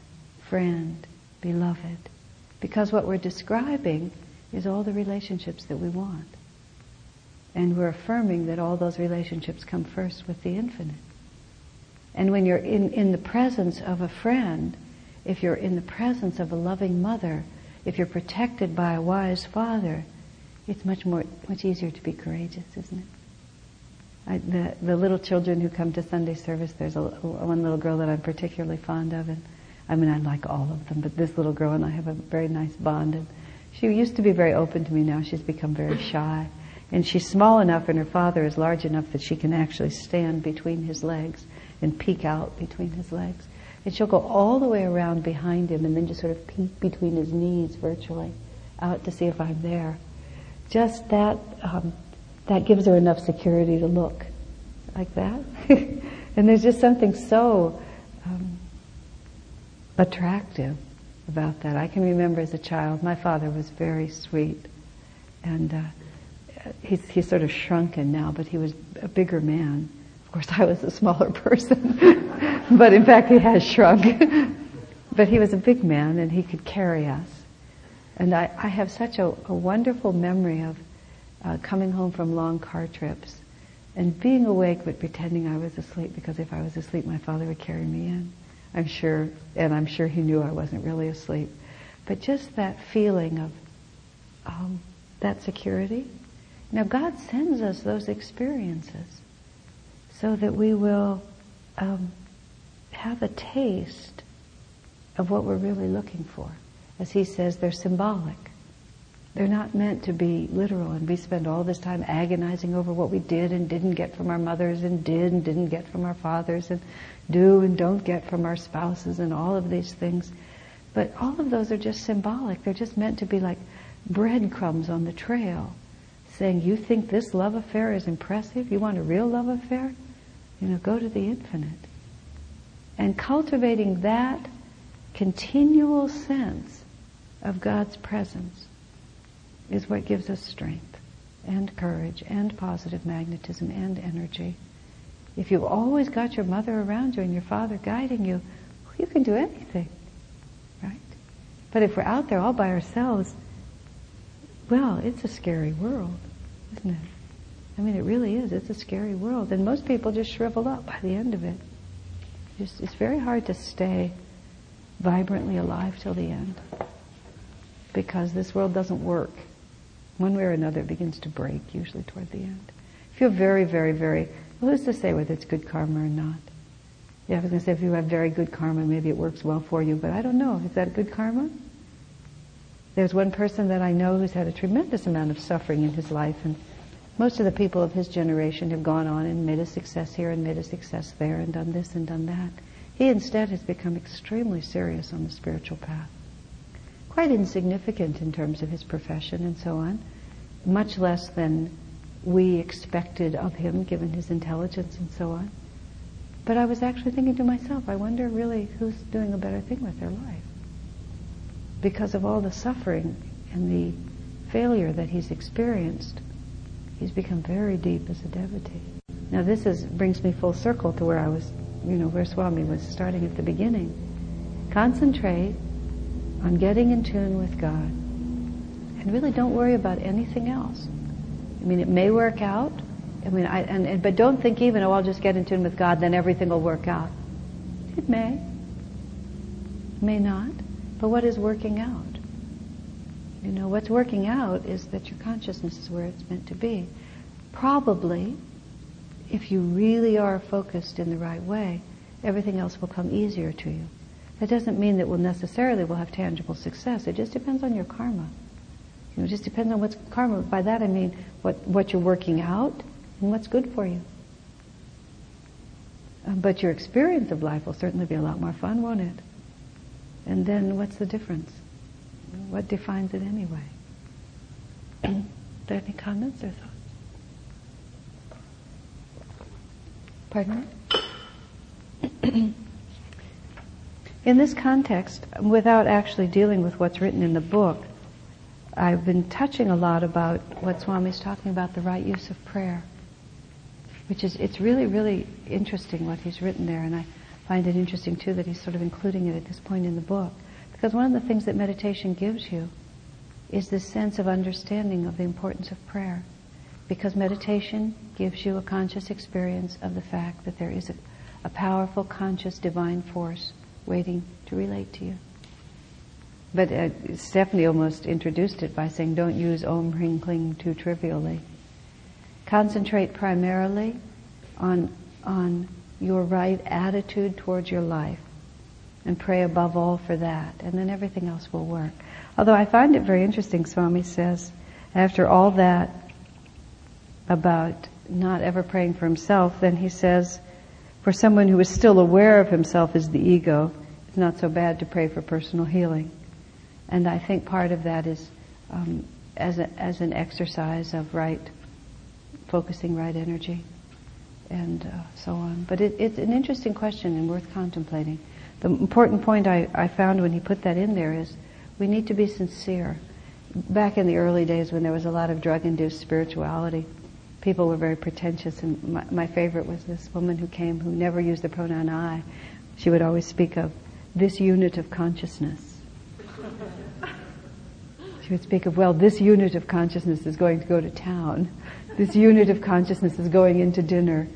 Friend, Beloved, because what we're describing is all the relationships that we want. And we're affirming that all those relationships come first with the infinite. And when you're in, in the presence of a friend, if you're in the presence of a loving mother, if you're protected by a wise father, it's much more, much easier to be courageous, isn't it? I, the, the little children who come to Sunday service, there's a, one little girl that I'm particularly fond of, and I mean, I like all of them, but this little girl and I have a very nice bond, and she used to be very open to me, now she's become very shy. And she's small enough and her father is large enough that she can actually stand between his legs and peek out between his legs. And she'll go all the way around behind him and then just sort of peek between his knees virtually out to see if I'm there. Just that, um, that gives her enough security to look like that. and there's just something so um, attractive about that. I can remember as a child, my father was very sweet and uh, he's, he's sort of shrunken now, but he was a bigger man. Of course, I was a smaller person, but in fact, he has shrunk. but he was a big man, and he could carry us. And I, I have such a, a wonderful memory of uh, coming home from long car trips and being awake but pretending I was asleep because if I was asleep, my father would carry me in. I'm sure, and I'm sure he knew I wasn't really asleep. But just that feeling of um, that security now, God sends us those experiences so that we will um, have a taste of what we're really looking for. As He says, they're symbolic. They're not meant to be literal, and we spend all this time agonizing over what we did and didn't get from our mothers, and did and didn't get from our fathers, and do and don't get from our spouses, and all of these things. But all of those are just symbolic. They're just meant to be like breadcrumbs on the trail saying, You think this love affair is impressive? You want a real love affair? You know, go to the infinite. And cultivating that continual sense of God's presence is what gives us strength and courage and positive magnetism and energy. If you've always got your mother around you and your father guiding you, you can do anything, right? But if we're out there all by ourselves, well, it's a scary world isn't it? I mean, it really is. It's a scary world. And most people just shrivel up by the end of it. It's, it's very hard to stay vibrantly alive till the end because this world doesn't work. One way or another, it begins to break, usually toward the end. If you're very, very, very, well, who's to say whether it's good karma or not? Yeah, I was going to say if you have very good karma, maybe it works well for you, but I don't know. Is that good karma? There's one person that I know who's had a tremendous amount of suffering in his life, and most of the people of his generation have gone on and made a success here and made a success there and done this and done that. He instead has become extremely serious on the spiritual path. Quite insignificant in terms of his profession and so on, much less than we expected of him given his intelligence and so on. But I was actually thinking to myself, I wonder really who's doing a better thing with their life because of all the suffering and the failure that he's experienced, he's become very deep as a devotee. Now this is brings me full circle to where I was, you know, where Swami was starting at the beginning. Concentrate on getting in tune with God. And really don't worry about anything else. I mean, it may work out. I mean, I, and, and, but don't think even, oh, I'll just get in tune with God, then everything will work out. It may. May not. But what is working out? You know, what's working out is that your consciousness is where it's meant to be. Probably, if you really are focused in the right way, everything else will come easier to you. That doesn't mean that we'll necessarily will have tangible success. It just depends on your karma. You know, it just depends on what's karma. By that I mean what, what you're working out and what's good for you. Um, but your experience of life will certainly be a lot more fun, won't it? And then what's the difference? What defines it anyway? there any comments or thoughts? Pardon me? in this context, without actually dealing with what's written in the book, I've been touching a lot about what Swami's talking about, the right use of prayer. Which is, it's really, really interesting what he's written there, and I find it interesting too that he's sort of including it at this point in the book. Because one of the things that meditation gives you is this sense of understanding of the importance of prayer. Because meditation gives you a conscious experience of the fact that there is a, a powerful, conscious, divine force waiting to relate to you. But uh, Stephanie almost introduced it by saying, don't use Om Hring Kling too trivially. Concentrate primarily on, on your right attitude towards your life and pray above all for that, and then everything else will work. Although I find it very interesting, Swami says, after all that about not ever praying for himself, then he says, for someone who is still aware of himself as the ego, it's not so bad to pray for personal healing. And I think part of that is um, as, a, as an exercise of right, focusing right energy and uh, so on. But it, it's an interesting question and worth contemplating. The important point I, I found when he put that in there is we need to be sincere. Back in the early days when there was a lot of drug-induced spirituality, people were very pretentious and my, my favorite was this woman who came who never used the pronoun I. She would always speak of this unit of consciousness. She would speak of, well, this unit of consciousness is going to go to town. This unit of consciousness is going into dinner.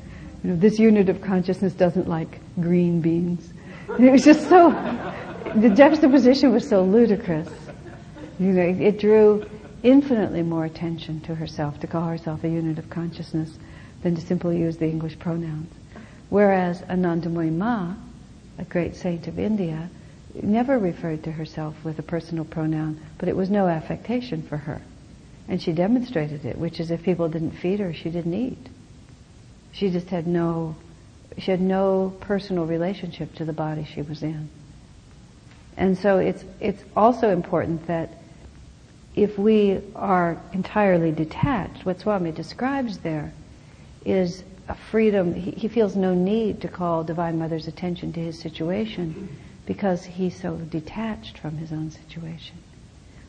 You know, this unit of consciousness doesn't like green beans. It was just so, the juxtaposition was so ludicrous. You know, it drew infinitely more attention to herself to call herself a unit of consciousness than to simply use the English pronouns. Whereas Anandamayi Ma, a great saint of India, never referred to herself with a personal pronoun, but it was no affectation for her. And she demonstrated it, which is if people didn't feed her, she didn't eat. She just had no she had no personal relationship to the body she was in. And so it's, it's also important that if we are entirely detached, what Swami describes there is a freedom. He, he feels no need to call Divine Mother's attention to his situation because he's so detached from his own situation.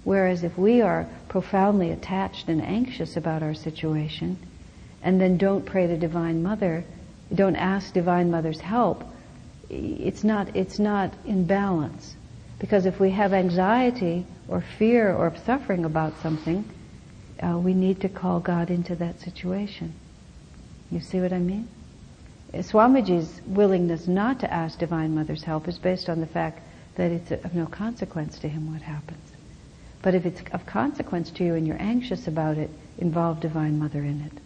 Whereas if we are profoundly attached and anxious about our situation and then don't pray to Divine Mother, don't ask Divine Mother's help, it's not, it's not in balance. Because if we have anxiety or fear or suffering about something, uh, we need to call God into that situation. You see what I mean? Swamiji's willingness not to ask Divine Mother's help is based on the fact that it's of no consequence to him what happens. But if it's of consequence to you and you're anxious about it, involve Divine Mother in it.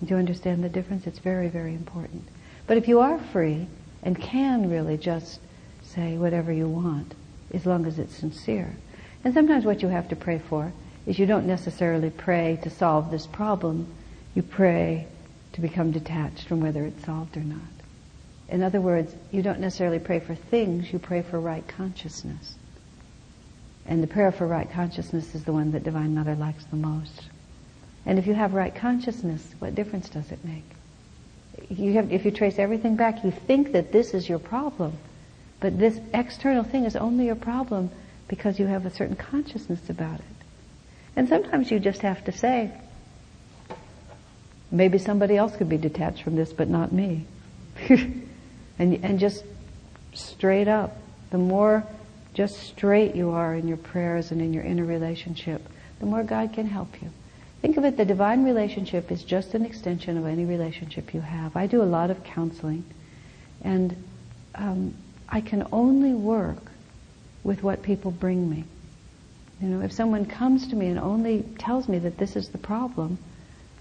Do you understand the difference? It's very, very important. But if you are free and can really just say whatever you want, as long as it's sincere. And sometimes what you have to pray for is you don't necessarily pray to solve this problem. You pray to become detached from whether it's solved or not. In other words, you don't necessarily pray for things, you pray for right consciousness. And the prayer for right consciousness is the one that Divine Mother likes the most. And if you have right consciousness, what difference does it make? You have, if you trace everything back, you think that this is your problem. But this external thing is only your problem because you have a certain consciousness about it. And sometimes you just have to say, maybe somebody else could be detached from this, but not me. and, and just straight up. The more just straight you are in your prayers and in your inner relationship, the more God can help you. Think of it, the divine relationship is just an extension of any relationship you have. I do a lot of counseling, and um, I can only work with what people bring me. You know, if someone comes to me and only tells me that this is the problem,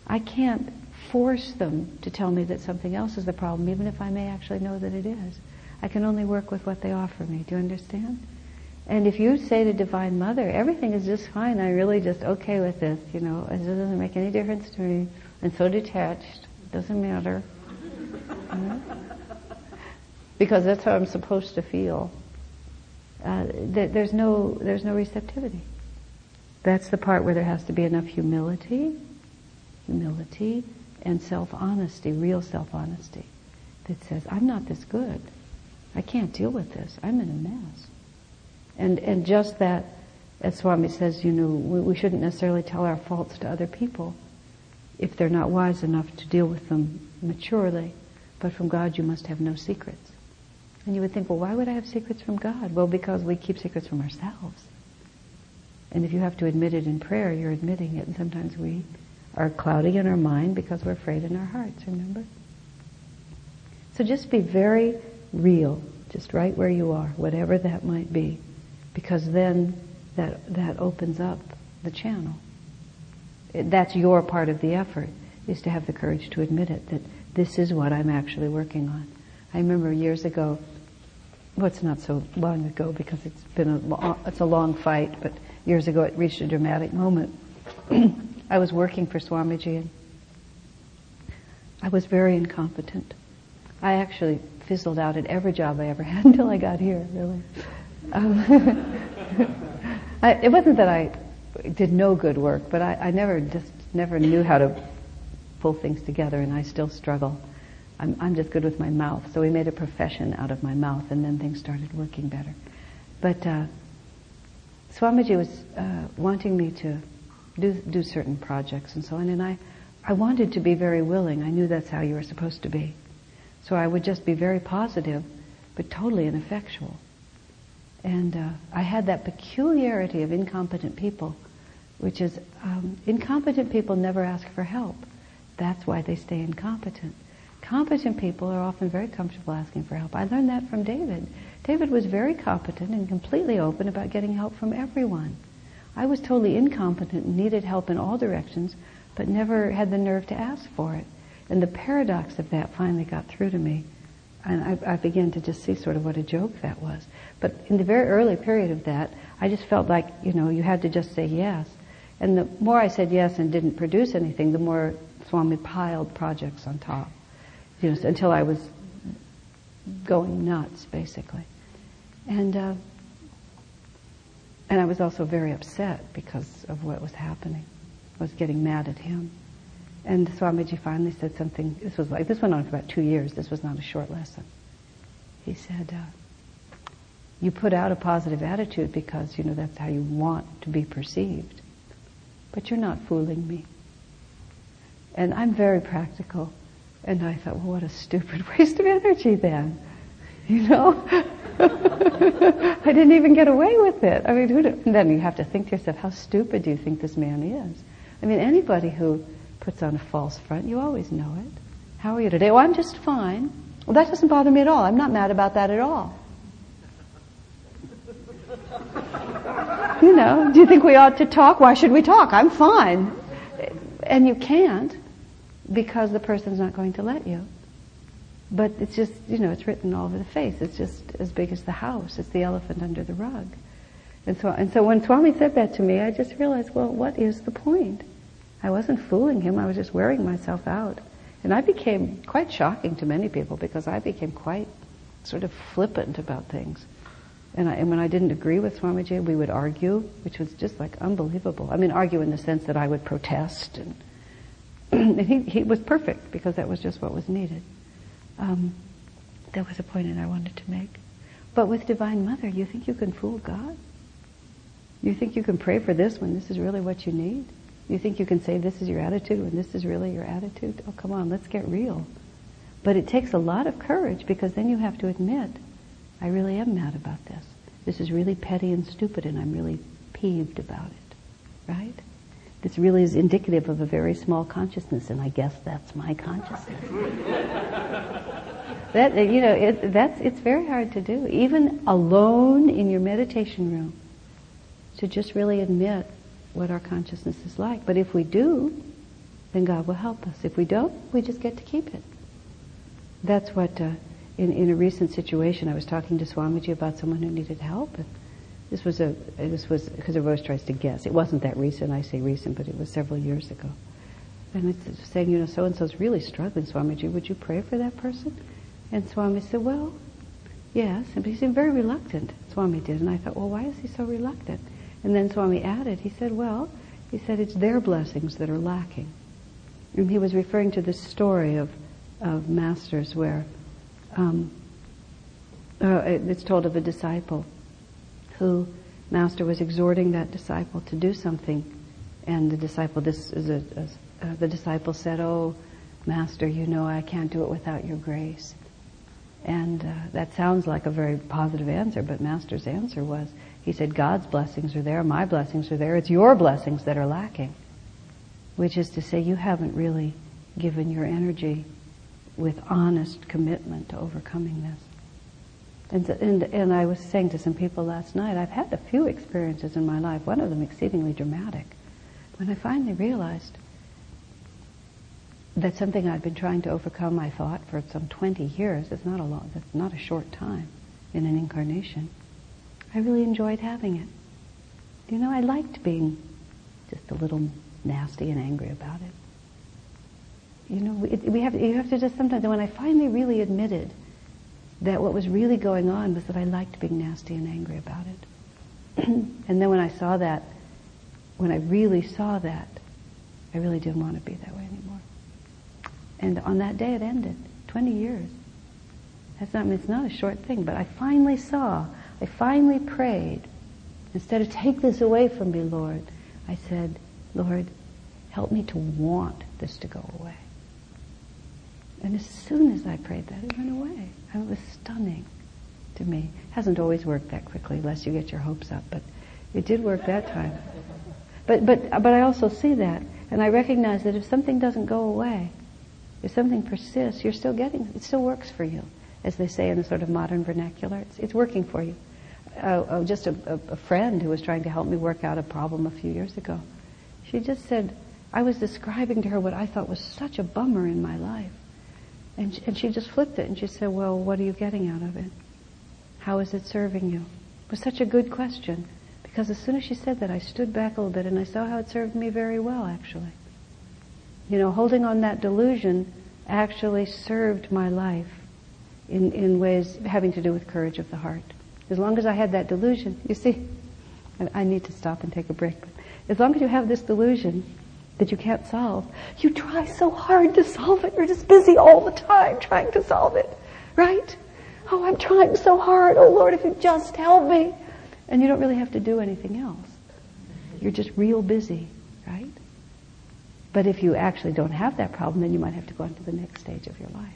I can't force them to tell me that something else is the problem, even if I may actually know that it is. I can only work with what they offer me. Do you understand? And if you say to Divine Mother, everything is just fine, I'm really just okay with this, you know, it doesn't make any difference to me. I'm so detached, it doesn't matter. Because that's how I'm supposed to feel. Uh, th- there's no there's no receptivity. That's the part where there has to be enough humility, humility, and self-honesty, real self-honesty, that says, I'm not this good. I can't deal with this. I'm in a mess. And, and just that, as Swami says, you know, we, we shouldn't necessarily tell our faults to other people if they're not wise enough to deal with them maturely. But from God you must have no secrets. And you would think, well, why would I have secrets from God? Well, because we keep secrets from ourselves. And if you have to admit it in prayer, you're admitting it. And sometimes we are cloudy in our mind because we're afraid in our hearts, remember? So just be very real, just right where you are, whatever that might be, because then that, that opens up the channel. That's your part of the effort, is to have the courage to admit it, that this is what I'm actually working on. I remember years ago, well, it's not so long ago because it's been a, long, it's a long fight, but years ago it reached a dramatic moment. I was working for Swamiji and I was very incompetent. I actually fizzled out at every job I ever had until I got here, really. Um, I, it wasn't that I did no good work, but I, I never just never knew how to pull things together, and I still struggle. I'm, I'm just good with my mouth, so we made a profession out of my mouth, and then things started working better. But uh, Swamiji was uh, wanting me to do do certain projects and so on, and I I wanted to be very willing. I knew that's how you were supposed to be. So I would just be very positive, but totally ineffectual. And uh, I had that peculiarity of incompetent people, which is um, incompetent people never ask for help. That's why they stay incompetent. Competent people are often very comfortable asking for help. I learned that from David. David was very competent and completely open about getting help from everyone. I was totally incompetent and needed help in all directions, but never had the nerve to ask for it. And the paradox of that finally got through to me. And I, I, began to just see sort of what a joke that was. But in the very early period of that, I just felt like, you know, you had to just say yes. And the more I said yes and didn't produce anything, the more Swami piled projects on top. You know, until I was going nuts, basically. And, uh, and I was also very upset because of what was happening. I was getting mad at him. And Swamiji finally said something, this was like, this went on for about two years, this was not a short lesson. He said, uh, you put out a positive attitude because, you know, that's how you want to be perceived. But you're not fooling me. And I'm very practical. And I thought, well, what a stupid waste of energy then. You know? I didn't even get away with it. I mean, do, then you have to think to yourself, how stupid do you think this man is? I mean, anybody who puts on a false front. You always know it. How are you today? Well, I'm just fine. Well, that doesn't bother me at all. I'm not mad about that at all. you know, do you think we ought to talk? Why should we talk? I'm fine. And you can't because the person's not going to let you. But it's just, you know, it's written all over the face. It's just as big as the house. It's the elephant under the rug. And so, and so when Swami said that to me, I just realized, well, what is the point? I wasn't fooling him. I was just wearing myself out. And I became quite shocking to many people because I became quite sort of flippant about things. And, I, and when I didn't agree with Swamiji, we would argue, which was just like unbelievable. I mean, argue in the sense that I would protest. And, and he, he was perfect because that was just what was needed. Um, that was a point that I wanted to make. But with Divine Mother, you think you can fool God? You think you can pray for this when this is really what you need? You think you can say this is your attitude and this is really your attitude? Oh, come on, let's get real. But it takes a lot of courage because then you have to admit, I really am mad about this. This is really petty and stupid and I'm really peeved about it. Right? This really is indicative of a very small consciousness and I guess that's my consciousness. that, you know, it, that's, it's very hard to do. Even alone in your meditation room to just really admit what our consciousness is like. But if we do, then God will help us. If we don't, we just get to keep it. That's what, uh, in, in a recent situation, I was talking to Swamiji about someone who needed help. And this was a, this was, because Rose tries to guess. It wasn't that recent, I say recent, but it was several years ago. And it's saying, you know, so and so's really struggling, Swamiji. Would you pray for that person? And Swami said, well, yes. And he seemed very reluctant, Swami did. And I thought, well, why is he so reluctant? And then Swami added, he said, well, he said, it's their blessings that are lacking. And he was referring to this story of, of masters where um, uh, it's told of a disciple who master was exhorting that disciple to do something, and the disciple, this is a, a uh, the disciple said, "Oh, master, you know I can't do it without your grace." And uh, that sounds like a very positive answer, but master's answer was, he said, God's blessings are there, my blessings are there, it's your blessings that are lacking. Which is to say, you haven't really given your energy with honest commitment to overcoming this. And, and, and I was saying to some people last night, I've had a few experiences in my life, one of them exceedingly dramatic, when I finally realized that something I'd been trying to overcome, I thought, for some 20 years, it's not a long, it's not a short time in an incarnation, I really enjoyed having it. You know, I liked being just a little nasty and angry about it. You know, we have, you have to just sometimes, when I finally really admitted that what was really going on was that I liked being nasty and angry about it. and then when I saw that, when I really saw that, I really didn't want to be that way anymore. And on that day it ended. 20 years. That's not, I mean, it's not a short thing, but I finally saw I finally prayed. Instead of take this away from me, Lord, I said, Lord, help me to want this to go away. And as soon as I prayed that, it went away. And it was stunning to me. It hasn't always worked that quickly, unless you get your hopes up, but it did work that time. But, but, but I also see that, and I recognize that if something doesn't go away, if something persists, you're still getting, it still works for you as they say in a sort of modern vernacular. It's, it's working for you. Uh, just a, a, friend who was trying to help me work out a problem a few years ago. She just said, I was describing to her what I thought was such a bummer in my life. And she, and she just flipped it and she said, well, what are you getting out of it? How is it serving you? It was such a good question because as soon as she said that, I stood back a little bit and I saw how it served me very well, actually. You know, holding on that delusion actually served my life in, in ways having to do with courage of the heart. As long as I had that delusion, you see, I need to stop and take a break. But as long as you have this delusion that you can't solve, you try so hard to solve it. You're just busy all the time trying to solve it, right? Oh, I'm trying so hard. Oh Lord, if you just help me. And you don't really have to do anything else. You're just real busy, right? But if you actually don't have that problem, then you might have to go on to the next stage of your life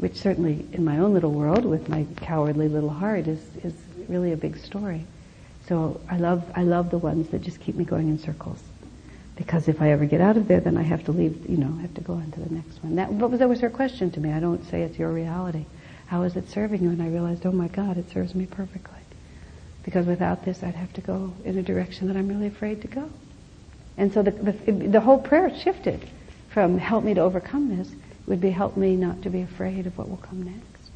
which certainly in my own little world with my cowardly little heart is, is really a big story. So I love, I love the ones that just keep me going in circles. Because if I ever get out of there, then I have to leave, you know, I have to go on to the next one. That, but that was her question to me. I don't say it's your reality. How is it serving you? And I realized, oh my God, it serves me perfectly. Because without this, I'd have to go in a direction that I'm really afraid to go. And so the, the, the whole prayer shifted from help me to overcome this would be help me not to be afraid of what will come next.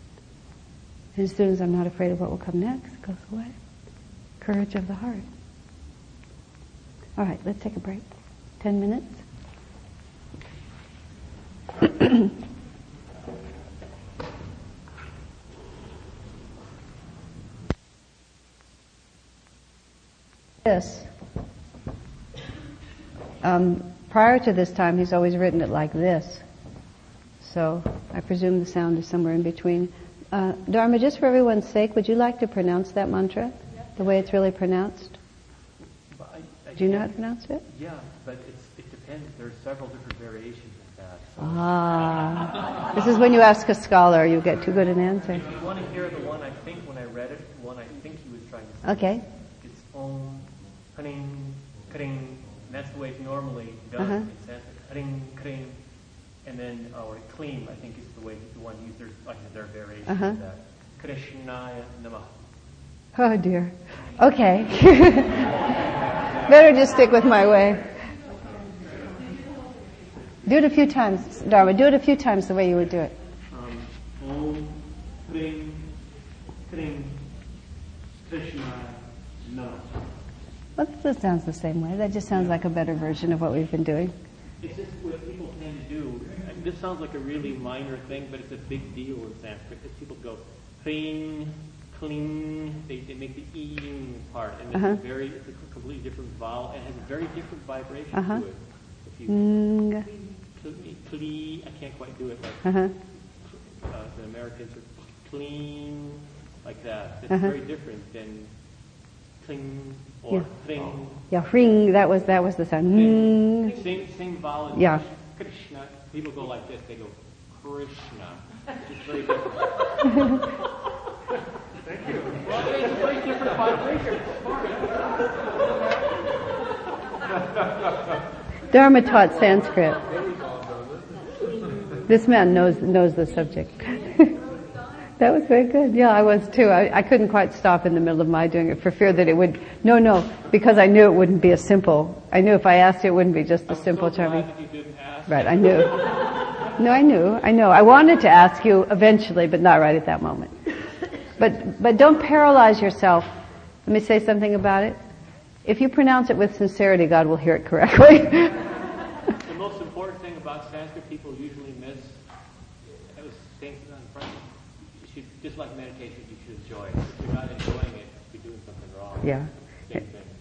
And as soon as I'm not afraid of what will come next, it goes away. Courage of the heart. All right, let's take a break. Ten minutes. this. Um, prior to this time, he's always written it like this. So I presume the sound is somewhere in between. Uh, Dharma, just for everyone's sake, would you like to pronounce that mantra the way it's really pronounced? Do you know how to pronounce it? Yeah, but it's, it depends. There are several different variations of that. So Ah. This is when you ask a scholar, you get too good an answer. if you want to hear the one I think when I read it, one I think he was trying to say, Okay. it's om, kring, kring. That's the way it's normally done Uh-huh. in Sanskrit. Kring, kring. And then, or clean, I think is the way the one used. There's like their variation Uh-huh. of that. Krishnaya Namaha. Oh dear. Okay. Better just stick with my way. Do it a few times, Dharma. Do it a few times the way you would do it. Um, Om, Kring, Kring, Krishna, Namaha. Well, that sounds the same way. That just sounds like a better version of what we've been doing. It's just what people tend to do. This sounds like a really minor thing, but it's a big deal in Sanskrit. Is people go cling, cling. They, they make the eing part, and it's Uh-huh. a very it's a completely different vowel and has a very different vibration Uh-huh. to it. If you Mm, clee, I can't quite do it like uh-huh. uh, the Americans are clean like that. It's Uh-huh. very different than cling or Yeah. cling. Yeah, ring. That was that was the sound. Mm. Same, same vowel Yeah. Krishna. People go like this. They go Krishna. It's very different. Thank you. Well, it's a very different vibration. Dharma taught Sanskrit. This man knows knows the subject. that was very good. Yeah, I was too. I, I couldn't quite stop in the middle of my doing it for fear that it would. No, no, because I knew it wouldn't be a simple. I knew if I asked you, it wouldn't be just a I'm simple so glad charming. That you didn't ask. Right, I knew. No, I knew. I know. I wanted to ask you eventually, but not right at that moment. But but don't paralyze yourself. Let me say something about it. If you pronounce it with sincerity, God will hear it correctly. The most important thing about Sanskrit people usually miss, I was saying to them in front, you should, just like meditation, you should enjoy it. If you're not enjoying it, you're doing something wrong. yeah.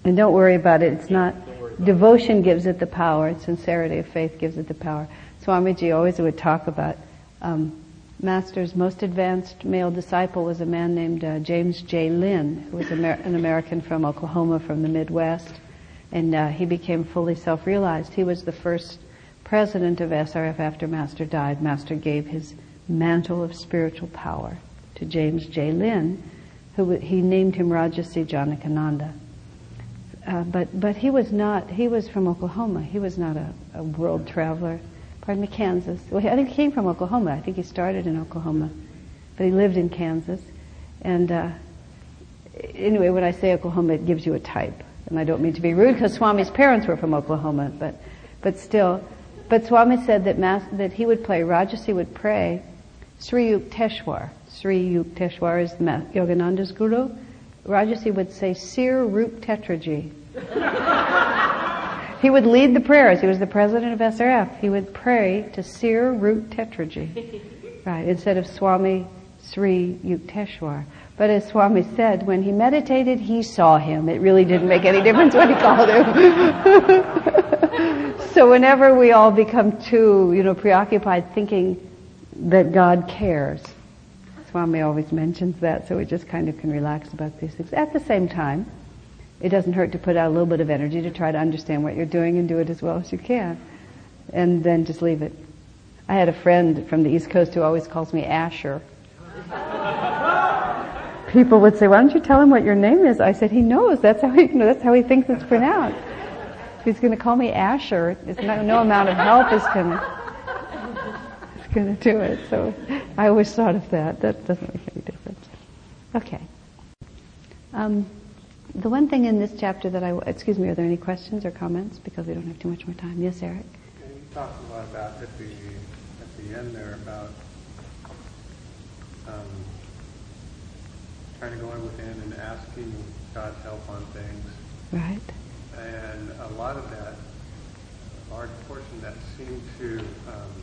And don't worry about it. It's not, Don't worry about devotion gives it the power. Sincerity of faith gives it the power. Swamiji always would talk about, um, Master's most advanced male disciple was a man named uh, James J. Lynn, who was Amer- an American from Oklahoma from the Midwest. And uh, he became fully self-realized. He was the first president of SRF after Master died. Master gave his mantle of spiritual power to James J. Lynn, who he named him Rajarsi Janakananda. Uh, but but he was not. He was from Oklahoma. He was not a, a world traveler. Pardon me, Kansas. Well, I think he came from Oklahoma. I think he started in Oklahoma, but he lived in Kansas. And uh, anyway, when I say Oklahoma, it gives you a type. And I don't mean to be rude because Swami's parents were from Oklahoma, but but still. But Swami said that mas- that he would play. Rajarsi would pray Sri Yukteswar. Sri Yukteswar is Ma- Yogananda's guru. Rajarsi would say Sir Rup Tetraji. he would lead the prayers. He was the president of SRF. He would pray to Sir Rup Tetraji. Right, instead of Swami Sri Yukteswar. But as Swami said, when he meditated, he saw him. It really didn't make any difference what he called him. so whenever we all become too, you know, preoccupied thinking that God cares, Swami always mentions that, so we just kind of can relax about these things. At the same time, it doesn't hurt to put out a little bit of energy to try to understand what you're doing and do it as well as you can. And then just leave it. I had a friend from the East Coast who always calls me Asher. People would say, "Why don't you tell him what your name is?" I said, "He knows. That's how he. That's how he thinks it's pronounced. He's going to call me Asher, not, no amount of help is going to is going to do it." So I always thought of that. That doesn't make any difference. Okay. Um, the one thing in this chapter that I excuse me, are there any questions or comments? Because we don't have too much more time. Yes, Eric. And you talked a lot about at the at the end there about um, trying to go in within and asking God's help on things, Right. and a lot of that, a large portion that seemed to um,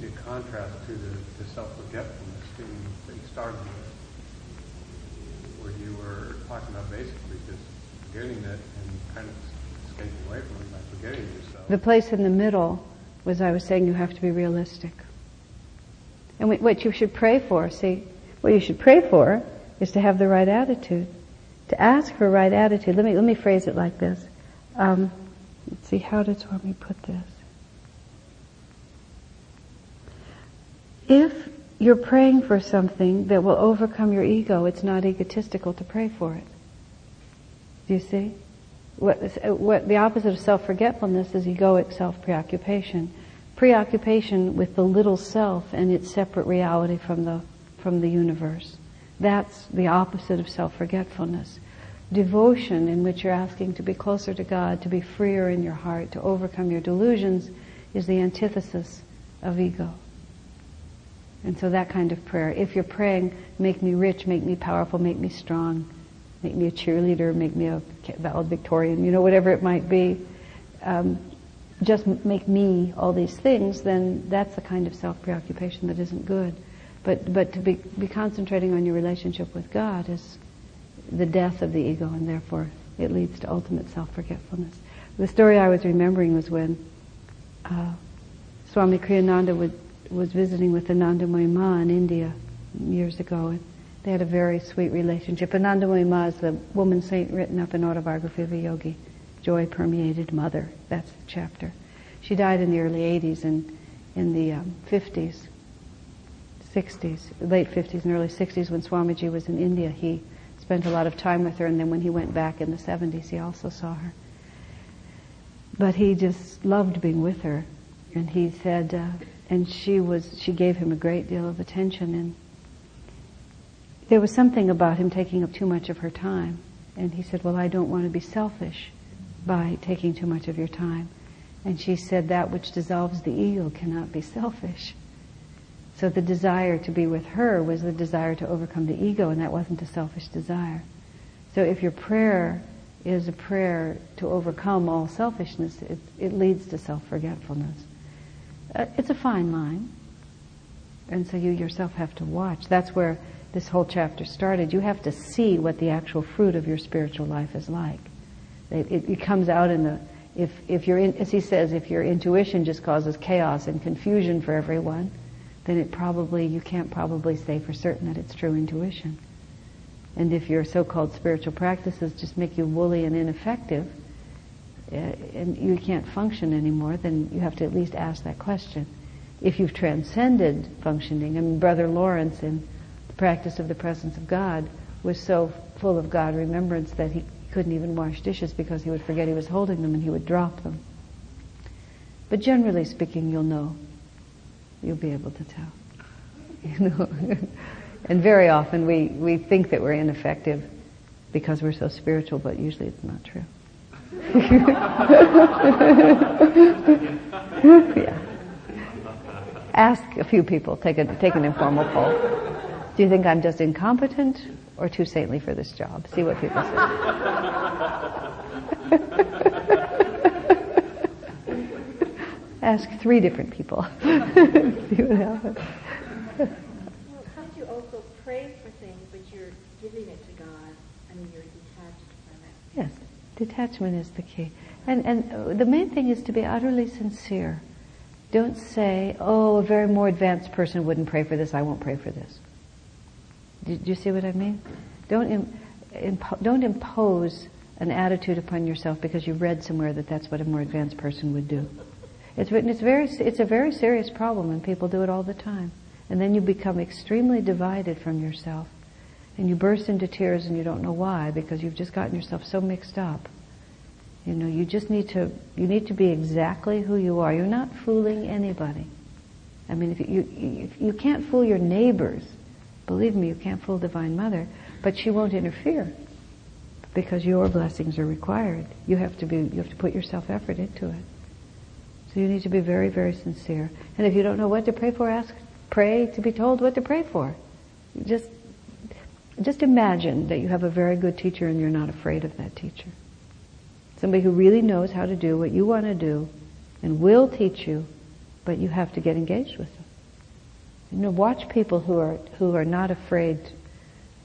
to contrast to the, the self-forgetfulness that you started with, where you were talking about basically just forgetting it and kind of escaping away from it by forgetting yourself. The place in the middle was I was saying you have to be realistic. And wh- what you should pray for, see, what you should pray for is to have the right attitude. to ask for right attitude, let me, let me phrase it like this. Um, let's see, how does Swami put this? If you're praying for something that will overcome your ego, it's not egotistical to pray for it. Do you see? What, what the opposite of self-forgetfulness is egoic self-preoccupation. Preoccupation with the little self and its separate reality from the, from the universe. That's the opposite of self-forgetfulness. Devotion in which you're asking to be closer to God, to be freer in your heart, to overcome your delusions is the antithesis of ego. And so that kind of prayer, if you're praying, make me rich, make me powerful, make me strong, make me a cheerleader, make me a valedictorian, you know, whatever it might be, um, just make me all these things, then that's the kind of self-preoccupation that isn't good. But, but to be, be concentrating on your relationship with God is the death of the ego and therefore it leads to ultimate self-forgetfulness. The story I was remembering was when uh, Swami Kriyananda would was visiting with Anandamayi Ma in India years ago, and they had a very sweet relationship. Anandamayi Ma is the woman saint written up in Autobiography of a Yogi, Joy Permeated Mother. That's the chapter. She died in the early 80s and in the um, 50s, 60s, late 50s and early 60s when Swamiji was in India. He spent a lot of time with her, and then when he went back in the 70s, he also saw her. But he just loved being with her, and he said, uh, and she was she gave him a great deal of attention and there was something about him taking up too much of her time. And he said well i don't want to be selfish by taking too much of your time. And she said that which dissolves the ego cannot be selfish. So the desire to be with her was the desire to overcome the ego and that wasn't a selfish desire. So if your prayer is a prayer to overcome all selfishness it, it leads to self-forgetfulness it's a fine line. And so you yourself have to watch. That's where this whole chapter started. You have to see what the actual fruit of your spiritual life is like. It, it, it comes out in the, if, if your, in, as he says, if your intuition just causes chaos and confusion for everyone, then it probably, you can't probably say for certain that it's true intuition. And if your so-called spiritual practices just make you woolly and ineffective, uh, Uh, and you can't function anymore, then you have to at least ask that question. If you've transcended functioning, I mean, Brother Lawrence in the practice of the presence of God was so full of God remembrance that he couldn't even wash dishes because he would forget he was holding them and he would drop them. But generally speaking, you'll know. You'll be able to tell. You know? and very often we, we think that we're ineffective because we're so spiritual, but usually it's not true yeah. Ask a few people, take, a, take an informal poll. Do you think I'm just incompetent or too saintly for this job? See what people say. Ask three different people. See what happens. Well, can't you also pray for things, but you're giving it to God? I mean, you're detached from it. Yes. Detachment is the key. And, and the main thing is to be utterly sincere. Don't say, oh, a very more advanced person wouldn't pray for this, I won't pray for this. Do, do you see what I mean? Don't, Im, impo- don't impose an attitude upon yourself because you've read somewhere that that's what a more advanced person would do. It's written, it's very, it's a very serious problem and people do it all the time. And then you become extremely divided from yourself and you burst into tears and you don't know why because you've just gotten yourself so mixed up. You know, you just need to, you need to be exactly who you are. You're not fooling anybody. I mean, if you, you, you can't fool your neighbors. Believe me, you can't fool Divine Mother, but she won't interfere because your blessings are required. You have to be, you have to put your self effort into it. So you need to be very, very sincere. And if you don't know what to pray for, ask, pray to be told what to pray for. Just just imagine that you have a very good teacher and you're not afraid of that teacher. Somebody who really knows how to do what you want to do and will teach you, but you have to get engaged with them. You know, watch people who are, who are not afraid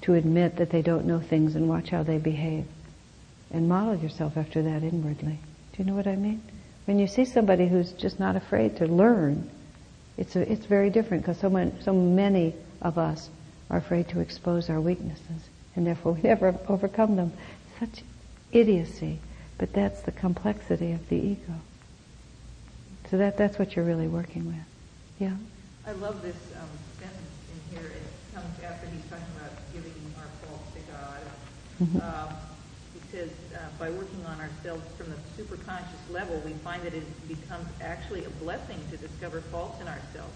to admit that they don't know things and watch how they behave. And model yourself after that inwardly. Do you know what I mean? When you see somebody who's just not afraid to learn, it's, a, it's very different because so, many, so many of us are afraid to expose our weaknesses. and therefore we never overcome them. Such idiocy, but that's the complexity of the ego. So that that's what you're really working with. Yeah. I love this um, sentence in here. It comes after he's talking about giving our faults to God. Mhm. Um, he says, uh, by working on ourselves from the superconscious level, we find that it becomes actually a blessing to discover faults in ourselves.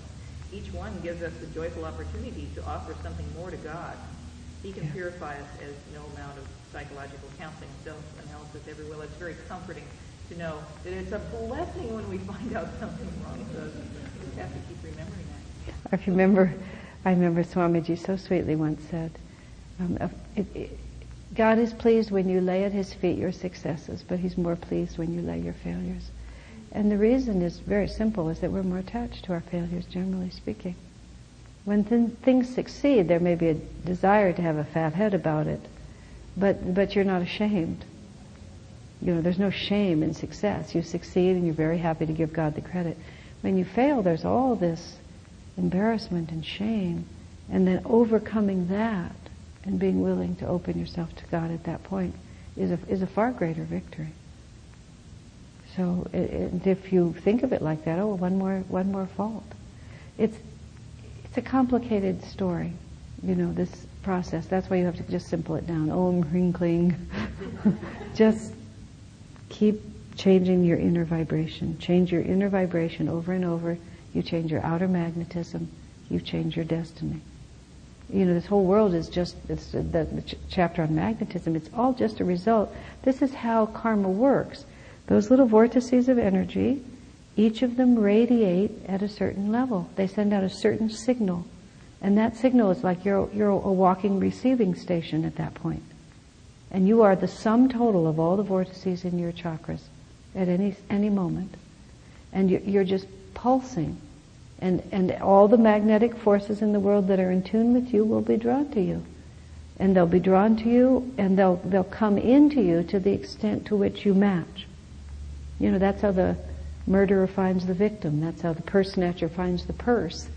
Each one gives us the joyful opportunity to offer something more to God. He can Yeah. purify us as no amount of psychological counseling, self-analysis ever will. It's very comforting to know that it's a blessing when we find out something wrong. So we have to keep remembering that. I remember, I remember Swamiji so sweetly once said, um, uh, it, it, God is pleased when you lay at His feet your successes, but He's more pleased when you lay your failures. And the reason is very simple, is that we're more attached to our failures, generally speaking. When th- things succeed, there may be a desire to have a fat head about it, but, but you're not ashamed. You know, there's no shame in success. You succeed and you're very happy to give God the credit. When you fail, there's all this embarrassment and shame, and then overcoming that and being willing to open yourself to God at that point is a, is a far greater victory. So it, it, if you think of it like that, oh, one more, one more fault. It's, it's a complicated story, you know, this process. That's why you have to just simple it down. Om, Hring, Kling. just keep changing your inner vibration. Change your inner vibration over and over. You change your outer magnetism. You change your destiny. You know, this whole world is just, it's the, the ch- chapter on magnetism, it's all just a result. This is how karma works. Those little vortices of energy, each of them radiate at a certain level. They send out a certain signal. And that signal is like you're, you're a walking receiving station at that point. And you are the sum total of all the vortices in your chakras at any, any moment. And you're, just pulsing. And, and all the magnetic forces in the world that are in tune with you will be drawn to you. And they'll be drawn to you and they'll, they'll come into you to the extent to which you match. You know, that's how the murderer finds the victim. That's how the purse snatcher finds the purse.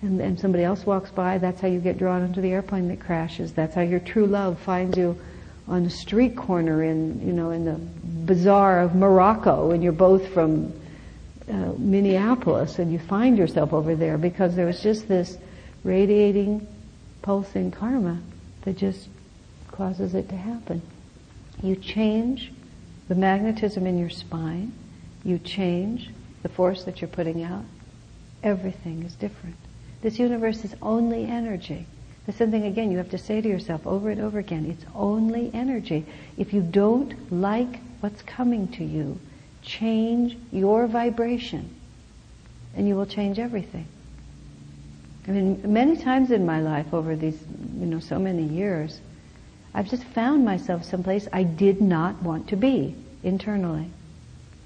And, and somebody else walks by, that's how you get drawn into the airplane that crashes. That's how your true love finds you on a street corner in, you know, in the bazaar of Morocco and you're both from uh, Minneapolis and you find yourself over there because there was just this radiating, pulsing karma that just causes it to happen. You change the magnetism in your spine, you change the force that you're putting out, everything is different. This universe is only energy. There's something again you have to say to yourself over and over again. It's only energy. If you don't like what's coming to you, change your vibration and you will change everything. I mean, many times in my life over these, you know, so many years, I've just found myself someplace I did not want to be internally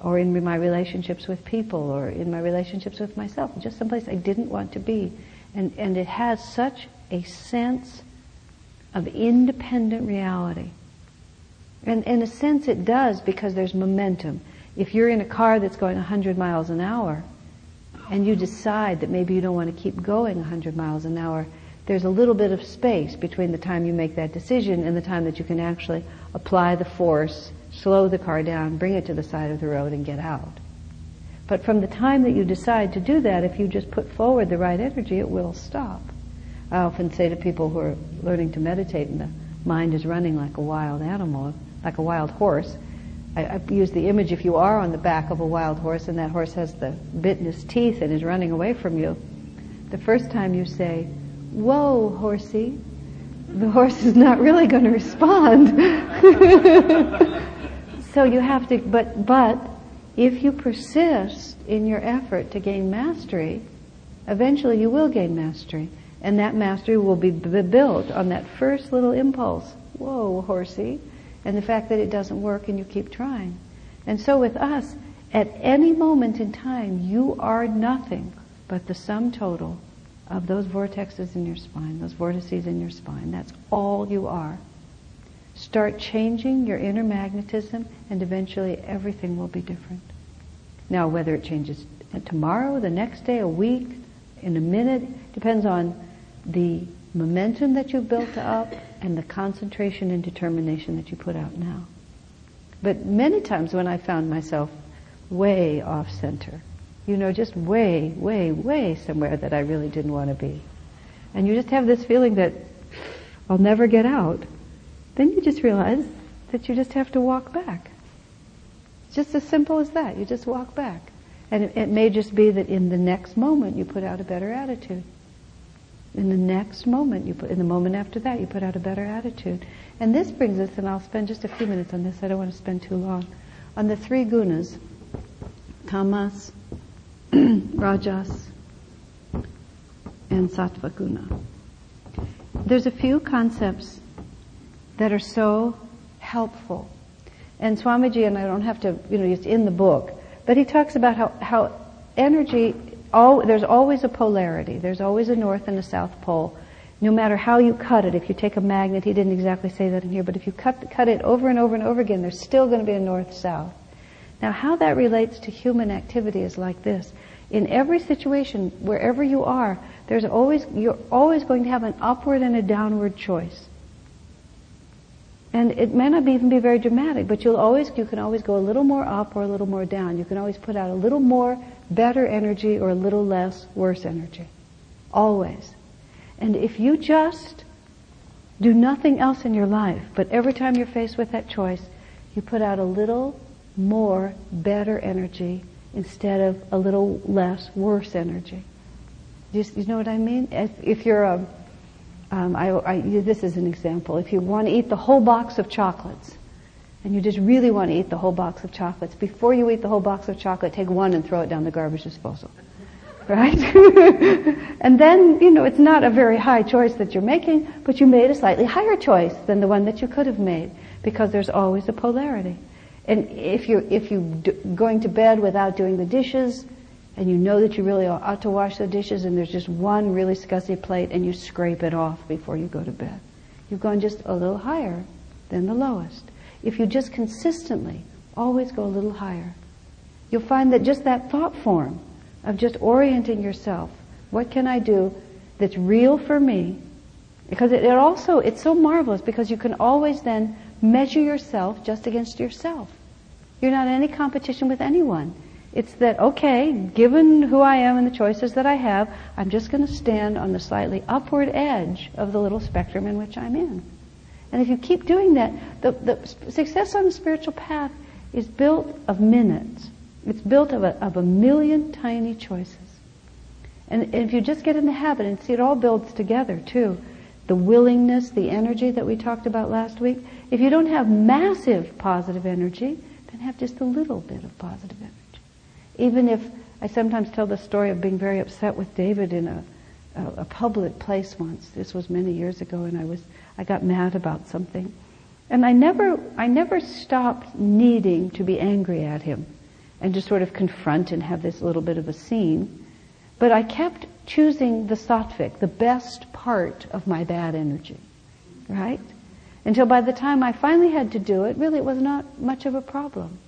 or in my relationships with people or in my relationships with myself, just someplace I didn't want to be. And, and it has such a sense of independent reality. And in a sense it does because there's momentum. If you're in a car that's going 100 miles an hour and you decide that maybe you don't want to keep going 100 miles an hour, there's a little bit of space between the time you make that decision and the time that you can actually apply the force, slow the car down, bring it to the side of the road and get out. But from the time that you decide to do that, if you just put forward the right energy, it will stop. I often say to people who are learning to meditate and the mind is running like a wild animal, like a wild horse, I, I use the image if you are on the back of a wild horse and that horse has the bit in his teeth and is running away from you, the first time you say, whoa, horsey, the horse is not really going to respond. so you have to, but, but if you persist in your effort to gain mastery, eventually you will gain mastery. And that mastery will be b- built on that first little impulse. Whoa, horsey. And the fact that it doesn't work and you keep trying. And so with us, at any moment in time, you are nothing but the sum total of those vortexes in your spine, those vortices in your spine. That's all you are. Start changing your inner magnetism and eventually everything will be different. Now, whether it changes tomorrow, the next day, a week, in a minute, depends on the momentum that you built up and the concentration and determination that you put out now. But many times when I found myself way off center, you know, just way, way, way somewhere that I really didn't want to be. And you just have this feeling that I'll never get out. Then you just realize that you just have to walk back. It's just as simple as that. You just walk back. And it, it may just be that in the next moment you put out a better attitude. In the next moment, you put, in the moment after that, you put out a better attitude. And this brings us, and I'll spend just a few minutes on this, I don't want to spend too long, on the three gunas, tamas, rajas, and sattva guna. There's a few concepts that are so helpful. And Swamiji, and I don't have to, you know, it's in the book, but he talks about how, how energy, all, there's always a polarity. There's always a north and a south pole. No matter how you cut it, if you take a magnet, he didn't exactly say that in here, but if you cut, cut it over and over and over again, there's still going to be a north-south. Now, how that relates to human activity is like this. In every situation, wherever you are, there's always, you're always going to have an upward and a downward choice. And it may not even be very dramatic, but you'll always, you can always go a little more up or a little more down. You can always put out a little more better energy or a little less worse energy. Always. And if you just do nothing else in your life, but every time you're faced with that choice, you put out a little more better energy instead of a little less worse energy. You, you know what I mean? If, if you're a, um, I, I, this is an example. If you want to eat the whole box of chocolates, and you just really want to eat the whole box of chocolates, before you eat the whole box of chocolate, take one and throw it down the garbage disposal. Right? and then, you know, it's not a very high choice that you're making, but you made a slightly higher choice than the one that you could have made, because there's always a polarity. And if you're, if you're going to bed without doing the dishes, and you know that you really ought to wash the dishes and there's just one really scuzzy plate and you scrape it off before you go to bed. You've gone just a little higher than the lowest. If you just consistently always go a little higher, you'll find that just that thought form of just orienting yourself, what can I do that's real for me? Because it, it also, it's so marvelous because you can always then measure yourself just against yourself. You're not in any competition with anyone. It's that, okay, given who I am and the choices that I have, I'm just going to stand on the slightly upward edge of the little spectrum in which I'm in. And if you keep doing that, the, the success on the spiritual path is built of minutes. It's built of a, of a million tiny choices. And, and if you just get in the habit and see it all builds together too, the willingness, the energy that we talked about last week, if you don't have massive positive energy, then have just a little bit of positive energy. Even if I sometimes tell the story of being very upset with David in a, a, a public place once. This was many years ago, and I was I got mad about something, and I never I never stopped needing to be angry at him, and to sort of confront and have this little bit of a scene. But I kept choosing the sattvic, the best part of my bad energy, right? Until by the time I finally had to do it, really it was not much of a problem.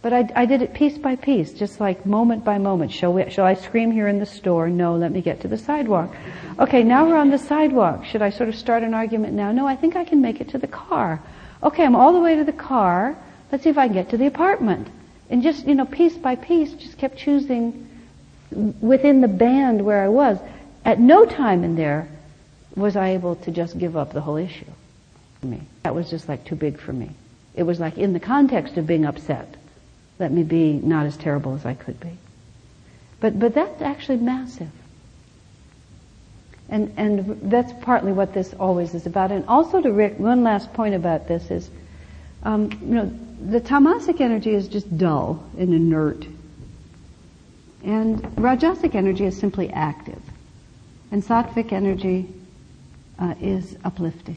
But I, I, did it piece by piece, just like moment by moment. Shall, we, shall I scream here in the store? No, let me get to the sidewalk. Okay, now we're on the sidewalk. Should I sort of start an argument now? No, I think I can make it to the car. Okay, I'm all the way to the car. Let's see if I can get to the apartment. And just, you know, piece by piece, just kept choosing within the band where I was. At no time in there was I able to just give up the whole issue. Me. That was just like too big for me. It was like in the context of being upset let me be not as terrible as I could be. But, but that's actually massive. And, and that's partly what this always is about. And also to Rick, one last point about this is, um, you know, the tamasic energy is just dull and inert. And rajasic energy is simply active. And sattvic energy uh, is uplifting.